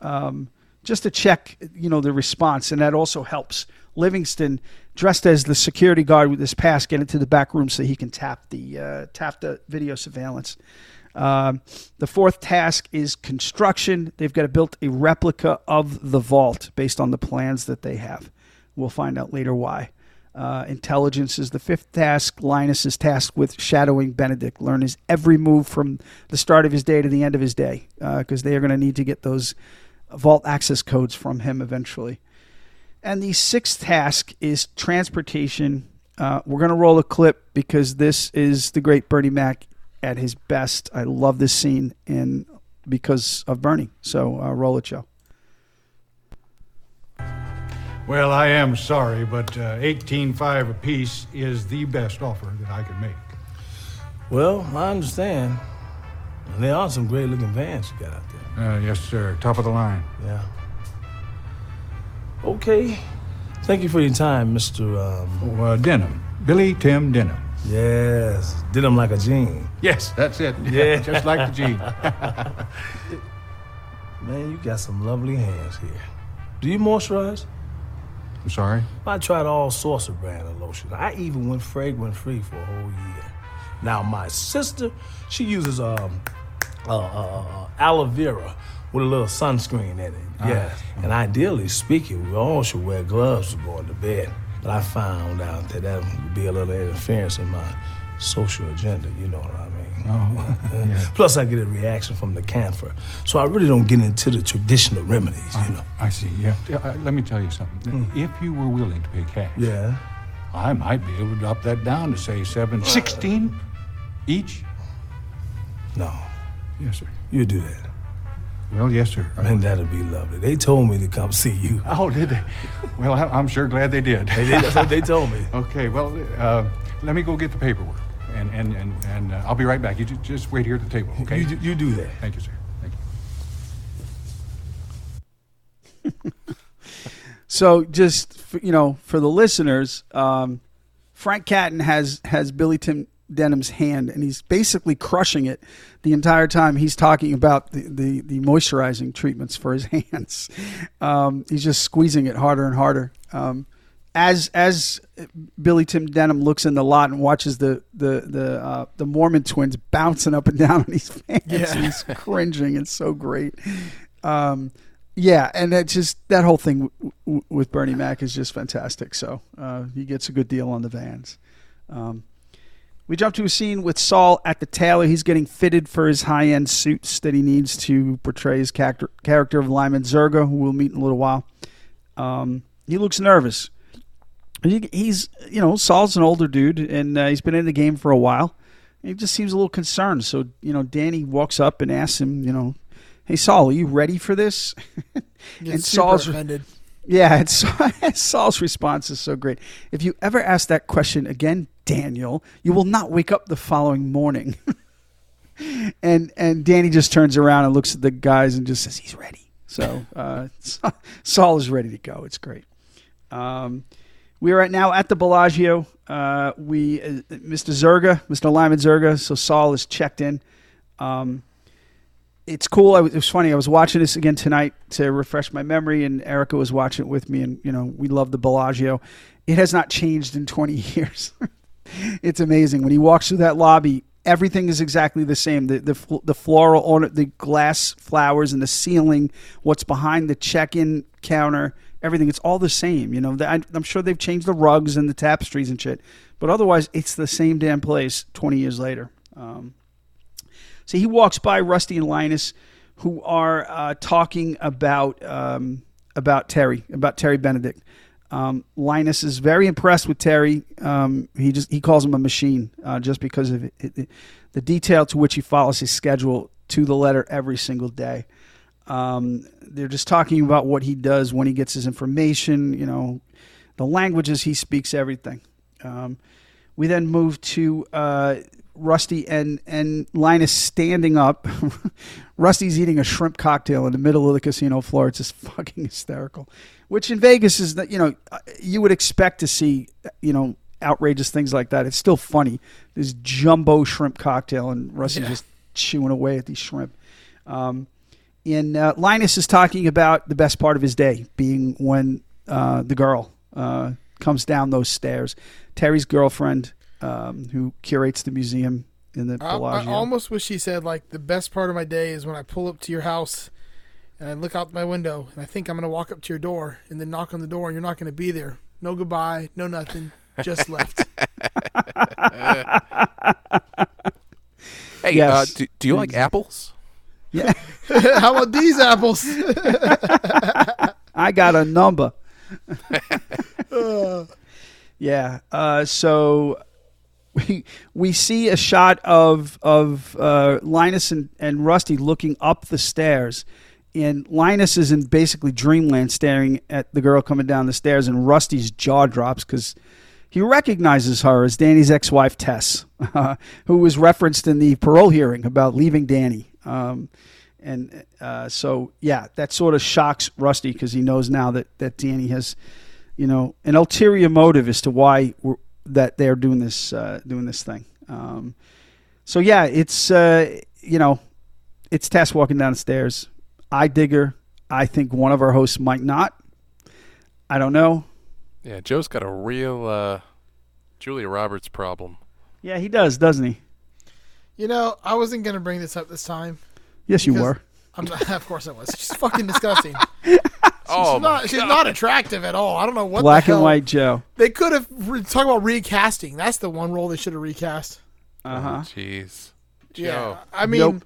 um, just to check, you know, the response, and that also helps. Livingston, dressed as the security guard with his pass, get into the back room so he can tap the uh, tap the video surveillance. Um, the fourth task is construction. They've got to build a replica of the vault based on the plans that they have. We'll find out later why. Uh, intelligence is the fifth task. Linus is tasked with shadowing Benedict, learn his every move from the start of his day to the end of his day, because they are going to need to get those vault access codes from him eventually. And the sixth task is transportation. Uh, we're going to roll a clip because this is the great Bernie Mac at his best. I love this scene and because of Bernie. So uh, roll it, Joe. Well, I am sorry, but uh, 18.5 apiece is the best offer that I can make. Well, I understand. And there are some great looking vans you got out there. Uh, yes, sir. Top of the line. Yeah. Okay. Thank you for your time, Mr. Um... Oh, uh, Denham. Billy Tim Denham. Yes. Denham like a jean. Yes, that's it. Yeah. Just like the jean. Man, you got some lovely hands here. Do you moisturize? I'm sorry? I tried all sorts of brand of lotion. I even went fragrant free for a whole year. Now my sister, she uses um uh, uh, uh, aloe vera with a little sunscreen in it. Ah. Yeah. And ideally speaking, we all should wear gloves going to bed. But I found out that that would be a little interference in my social agenda. You know what I mean? Oh, yeah. Plus, I get a reaction from the camphor, so I really don't get into the traditional remedies. You know. I see, yeah. Uh, let me tell you something. If you were willing to pay cash, Yeah. I might be able to drop that down to say seven, sixteen each. No. Yes, sir. You do that. Well, yes, sir. Man, that'd be lovely. They told me to come see you. Oh, did they? Well, I- I'm sure glad they did. They did. That's what they told me. Okay, well, uh, let me go get the paperwork, and and and, and uh, I'll be right back. You ju- just wait here at the table, okay? You, do- you do that. Thank you, sir. Thank you. So just for, you know, for the listeners, um, Frank Catton has has Billy Tim Denham's hand, and he's basically crushing it the entire time he's talking about the the, the moisturizing treatments for his hands. Um, he's just squeezing it harder and harder. Um, as as Billy Tim Denham looks in the lot and watches the the the uh, the Mormon twins bouncing up and down on these pants, Yeah. he's cringing. It's so great. Um, yeah, and that just that whole thing w- w- with Bernie Mac is just fantastic. So uh, he gets a good deal on the vans. Um, we jump to a scene with Saul at the tailor. He's getting fitted for his high-end suits that he needs to portray his character, character of Lyman Zerga, who we'll meet in a little while. Um, he looks nervous. He, he's, you know, Saul's an older dude, and uh, he's been in the game for a while. He just seems a little concerned. So, you know, Danny walks up and asks him, you know, "Hey, Saul, are you ready for this?" and super offended. yeah, it's, Saul's response is so great. If you ever ask that question again, Daniel, you will not wake up the following morning. and and Danny just turns around and looks at the guys and just says he's ready. So uh, Saul is ready to go. It's great. Um, we are at now at the Bellagio. Uh, we, uh, Mr. Zerga, Mr. Lyman Zerga. So Saul is checked in. Um, it's cool. Was, it was funny. I was watching this again tonight to refresh my memory, and Erica was watching it with me. And you know, we love the Bellagio. It has not changed in 20 years. it's amazing when he walks through that lobby. Everything is exactly the same. The the, the floral orna- the glass flowers, and the ceiling. What's behind the check-in counter? Everything. It's all the same. You know. I, I'm sure they've changed the rugs and the tapestries and shit, but otherwise, it's the same damn place 20 years later. Um, so he walks by Rusty and Linus, who are uh, talking about um, about Terry, about Terry Benedict. Um, Linus is very impressed with Terry. Um, he just he calls him a machine uh, just because of it, it, the detail to which he follows his schedule to the letter every single day. Um, they're just talking about what he does when he gets his information. You know, the languages he speaks, everything. Um, we then move to uh, Rusty and and Linus standing up. Rusty's eating a shrimp cocktail in the middle of the casino floor. It's just fucking hysterical. Which in Vegas is that you know uh, you would expect to see you know outrageous things like that. It's still funny. This jumbo shrimp cocktail and Rusty Yeah. just chewing away at these shrimp. Um, and uh, Linus is talking about the best part of his day being when uh, the girl uh, comes down those stairs. Terry's girlfriend, um, who curates the museum in the I, I almost wish he said like the best part of my day is when I pull up to your house and I look out my window and I think I'm gonna walk up to your door and then knock on the door and you're not gonna be there. No goodbye, no nothing, just left. Hey, Yes. uh, do, do you like apples? Yeah, How about these apples? I got a number. Uh, Yeah. Uh, so we we see a shot of of uh, Linus and, and Rusty looking up the stairs, and Linus is in basically dreamland, staring at the girl coming down the stairs, and Rusty's jaw drops because he recognizes her as Danny's ex-wife Tess, who was referenced in the parole hearing about leaving Danny. Um, and uh, so, yeah, that sort of shocks Rusty because he knows now that that Danny has, you know, an ulterior motive as to why we're, that they're doing this uh, doing this thing. Um, so yeah, it's uh, you know, it's Tess walking down the stairs. I dig her. I think one of our hosts might not. I don't know. Yeah, Joe's got a real uh, Julia Roberts problem. Yeah, he does, doesn't he? You know, I wasn't gonna bring this up this time. Yes, you were. I'm not, of course I was. She's fucking disgusting. Oh, she's not. She's not attractive at all. I don't know what. the Black and white Joe. They could have re- talk about recasting. That's the one role they should have recast. Uh huh. Jeez. Yeah, Joe. I mean, Nope.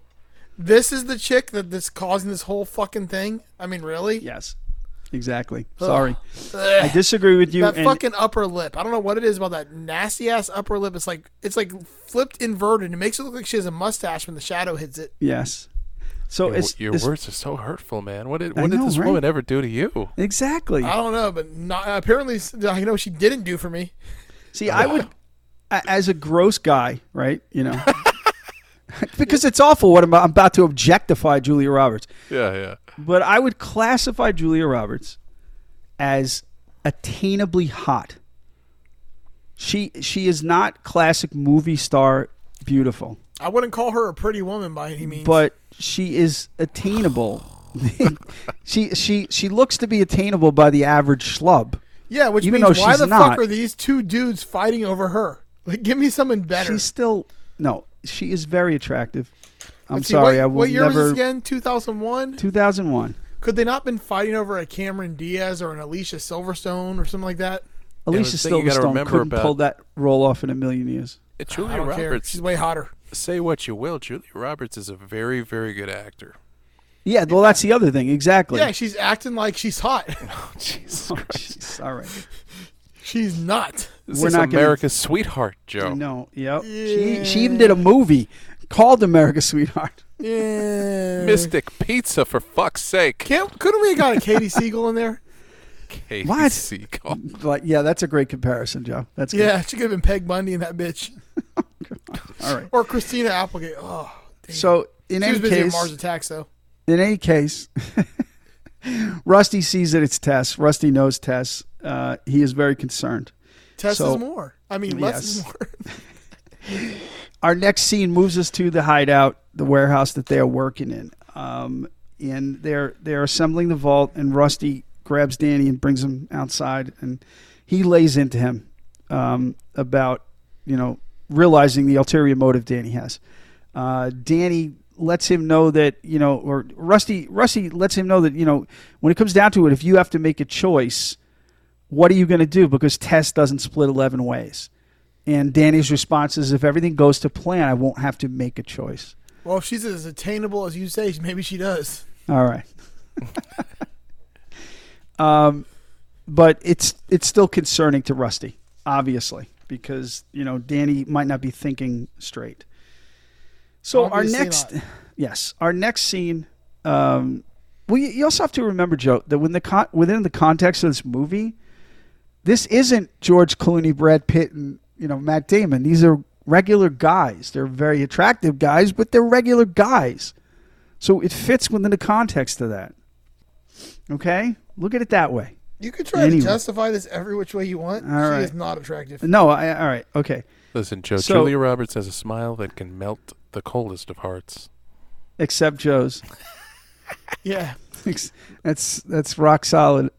this is the chick that that's causing this whole fucking thing. I mean, really? Yes. Exactly. Sorry. Ugh. I disagree with you. That and- fucking upper lip. I don't know what it is about that nasty ass upper lip. It's like it's like flipped inverted. It makes it look like she has a mustache when the shadow hits it. yes. So Your, it's, your it's- words are so hurtful, man. What did I what did this right? woman ever do to you? exactly. I don't know, but not, apparently I know what she didn't do for me. See, I would, as a gross guy, right? You know, because it's awful what I'm, I'm about to objectify Julia Roberts. Yeah, yeah. But I would classify Julia Roberts as attainably hot. She she is not classic movie star beautiful, I wouldn't call her a pretty woman by any means. but she is attainable. she she she looks to be attainable by the average schlub. yeah, which even means why the not. fuck are these two dudes fighting over her? Like, give me someone better. She's still no. She is very attractive. I'm see, sorry, what, I will what year never. was this again? Two thousand one. 2001. Could they not have been fighting over a Cameron Diaz or an Alicia Silverstone or something like that? Alicia the thing you gotta Silverstone couldn't about- pull that role off in a million years. Uh, it's I Julia don't care. Roberts. She's way hotter. Say what you will, Julia Roberts is a very, very good actor. Yeah, well, that's the other thing. Exactly. Yeah, she's acting like she's hot. Oh, Jesus Oh, Christ. jeez. All right. she's not. This We're is not gonna- America's sweetheart, Joe. No. Yep. She she even did a movie called America's Sweetheart. Yeah. Mystic Pizza, for fuck's sake. Can't, couldn't we have got a Katey Sagal in there? Katie What? Sagal. Like, yeah, that's a great comparison, Joe. That's good. Yeah, she could have been Peg Bundy in that bitch. All right. Or Christina Applegate. Oh, damn. So in she any was busy in case, Mars Attacks though. in any case, Rusty sees that it's Tess. Rusty knows Tess. Uh, he is very concerned. Tess So- is more. I mean, less is more. Our next scene moves us to the hideout, the warehouse that they are working in. Um, and they're they're assembling the vault, and Rusty grabs Danny and brings him outside, and he lays into him um, about you know realizing the ulterior motive Danny has. Uh, Danny lets him know that you know, or Rusty Rusty lets him know that you know when it comes down to it, if you have to make a choice, what are you going to do? Because Tess doesn't split eleven ways. And Danny's response is, if everything goes to plan, I won't have to make a choice. Well, if she's as attainable as you say, maybe she does. All right. um, but it's it's still concerning to Rusty, obviously, because you know Danny might not be thinking straight. So our next, not. yes, our next scene. Um, well, you you also have to remember, Joe, that when the con- within the context of this movie, this isn't George Clooney, Brad Pitt, and you know Matt Damon. These are regular guys. They're very attractive guys, but they're regular guys. So it fits within the context of that. Okay, look at it that way. You could try Anyway. to justify this every which way you want. All she right. is not attractive. No, I, all right, okay. Listen, Joe. So- Julia Roberts has a smile that can melt the coldest of hearts. Except Joe's. Yeah. That's that's rock solid.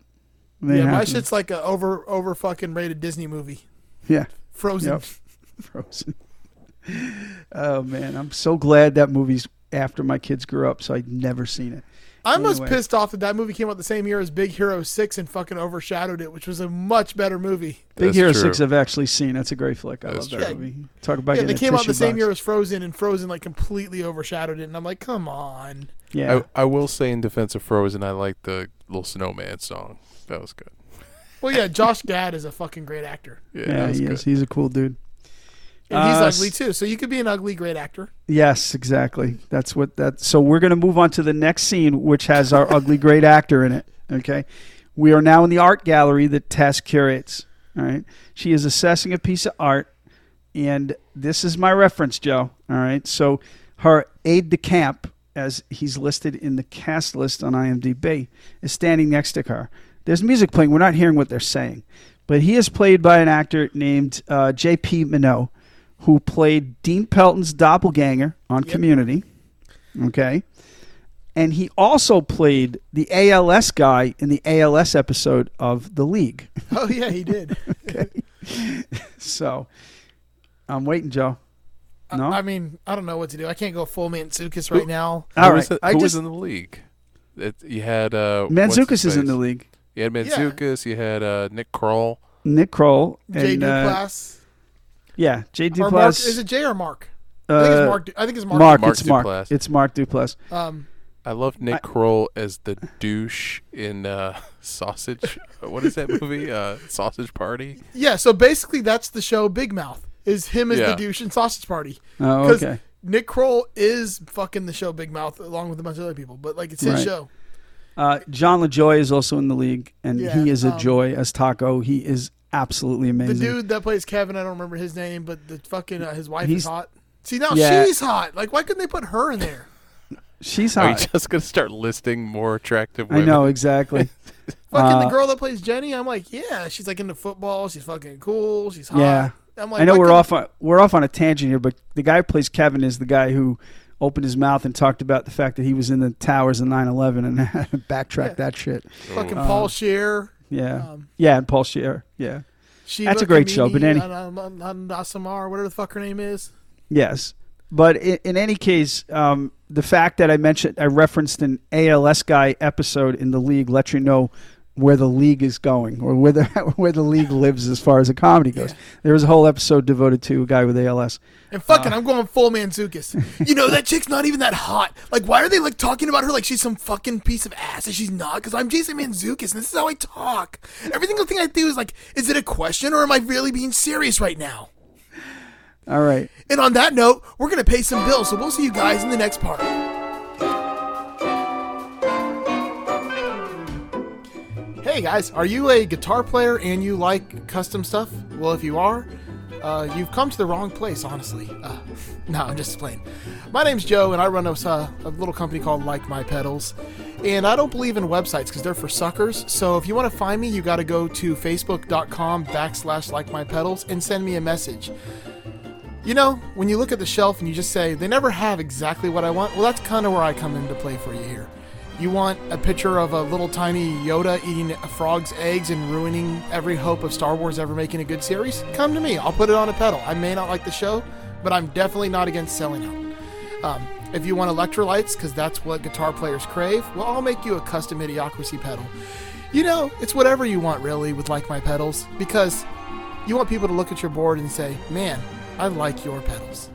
They yeah, my have to- shit's like a over over fucking rated Disney movie. Yeah. Frozen. Yep. Frozen. Oh man, I'm so glad that movie's after my kids grew up, so I'd never seen it. I'm most Anyway. pissed off that that movie came out the same year as Big Hero Six and fucking overshadowed it, which was a much better movie. Big Hero Six I've actually seen. That's a great flick. I That's love that true. movie. Talk about yeah, they came out the tissue same box. year as Frozen, and Frozen like completely overshadowed it. And I'm like, come on. Yeah. I, I will say in defense of Frozen, I like the little snowman song. That was good. Well, yeah, Josh Gad is a fucking great actor, Yeah, Yeah, he good. is. He's a cool dude. and he's Uh, ugly too. So you could be an ugly great actor. Yes, exactly. That's what that. So we're going to move on to the next scene, which has our ugly great actor in it. Okay, we are now in the art gallery that Tess curates. All right, she is assessing a piece of art, and this is my reference, Joe. All right, so her aide de camp, as he's listed in the cast list on IMDb, is standing next to her. There's music playing. We're not hearing what they're saying, but he is played by an actor named uh, J.P. Minot who played Dean Pelton's doppelganger on Community. Okay. And he also played the ALS guy in the ALS episode of The League. Oh yeah, he did. So I'm waiting, Joe. No? I mean, I don't know what to do. I can't go full Mantzoukas right now. All who was, right. it- I who was in the league? It, you had uh, what's Mantzoukas is in the league. You had Mantzoukas. You had uh, Nick Kroll. Nick Kroll. Jay and, uh, Duplass. yeah, J. or Mark, Duplass. is it J or Mark? I think it's Uh, Mark. Du- I think it's Mark. Mark, Mark it's Mark. Duplass. It's Mark Duplass. Um, I love Nick Kroll as the douche in uh, Sausage. what is that movie? Uh, Sausage Party. Yeah, so basically that's the show Big Mouth. Is him as Yeah. the douche in Sausage Party. Oh, 'Cause okay. Nick Kroll is fucking the show Big Mouth along with a bunch of other people, but like it's his Right. show. Uh, Jon Lajoie is also in the league, and Yeah, he is a um, joy as Taco. He is absolutely amazing. The dude that plays Kevin, I don't remember his name, but the fucking uh, his wife He's- is hot. See now Yeah. she's hot. Like why couldn't they put her in there? She's hot. Are you hot. just gonna start listing more attractive I know exactly. Fucking Uh, the girl that plays Jenny, I'm like, yeah, she's like into football. She's fucking cool. She's hot. Yeah, I'm like, I know we're off on we're off on a tangent here, but the guy who plays Kevin is the guy who opened his mouth and talked about the fact that he was in the towers in 9/11 and had to backtrack that shit. Fucking Um, Paul Scheer. Yeah, Um, yeah, and Paul Scheer. Yeah, Shiva that's a great show. But any Asamar, whatever the fuck her name is. Yes, but in, in any case, um, the fact that I mentioned I referenced an ALS guy episode in the league let you know where the league is going or where the where the league lives as far as a comedy goes. There was a whole episode devoted to a guy with ALS. And fucking, Uh, I'm going full Mantzoukas. you know that chick's not even that hot. Like, why are they like talking about her like she's some fucking piece of ass? And she's not. Because I'm Jason Mantzoukas, and this is how I talk. Every single thing I do is like, is it a question or am I really being serious right now? All right. And on that note, we're gonna pay some bills, so we'll see you guys in the next part. Hey guys, are you a guitar player and you like custom stuff? Well, if you are, uh, you've come to the wrong place, honestly. Uh, no, I'm just playing. My name's Joe, and I run a, uh, a little company called Like My Pedals. And I don't believe in websites because they're for suckers. So if you want to find me, you got to go to facebook.com backslash like my pedals and send me a message. You know, when you look at the shelf and you just say, they never have exactly what I want, well, that's kind of where I come into play for you here. You want a picture of a little tiny Yoda eating a frog's eggs and ruining every hope of Star Wars ever making a good series? Come to me. I'll put it on a pedal. I may not like the show, but I'm definitely not against selling out. Um, if you want electrolytes, because that's what guitar players crave, well, I'll make you a custom Idiocracy pedal. You know, it's whatever you want, really, with Like My Pedals, because you want people to look at your board and say, man, I like your pedals.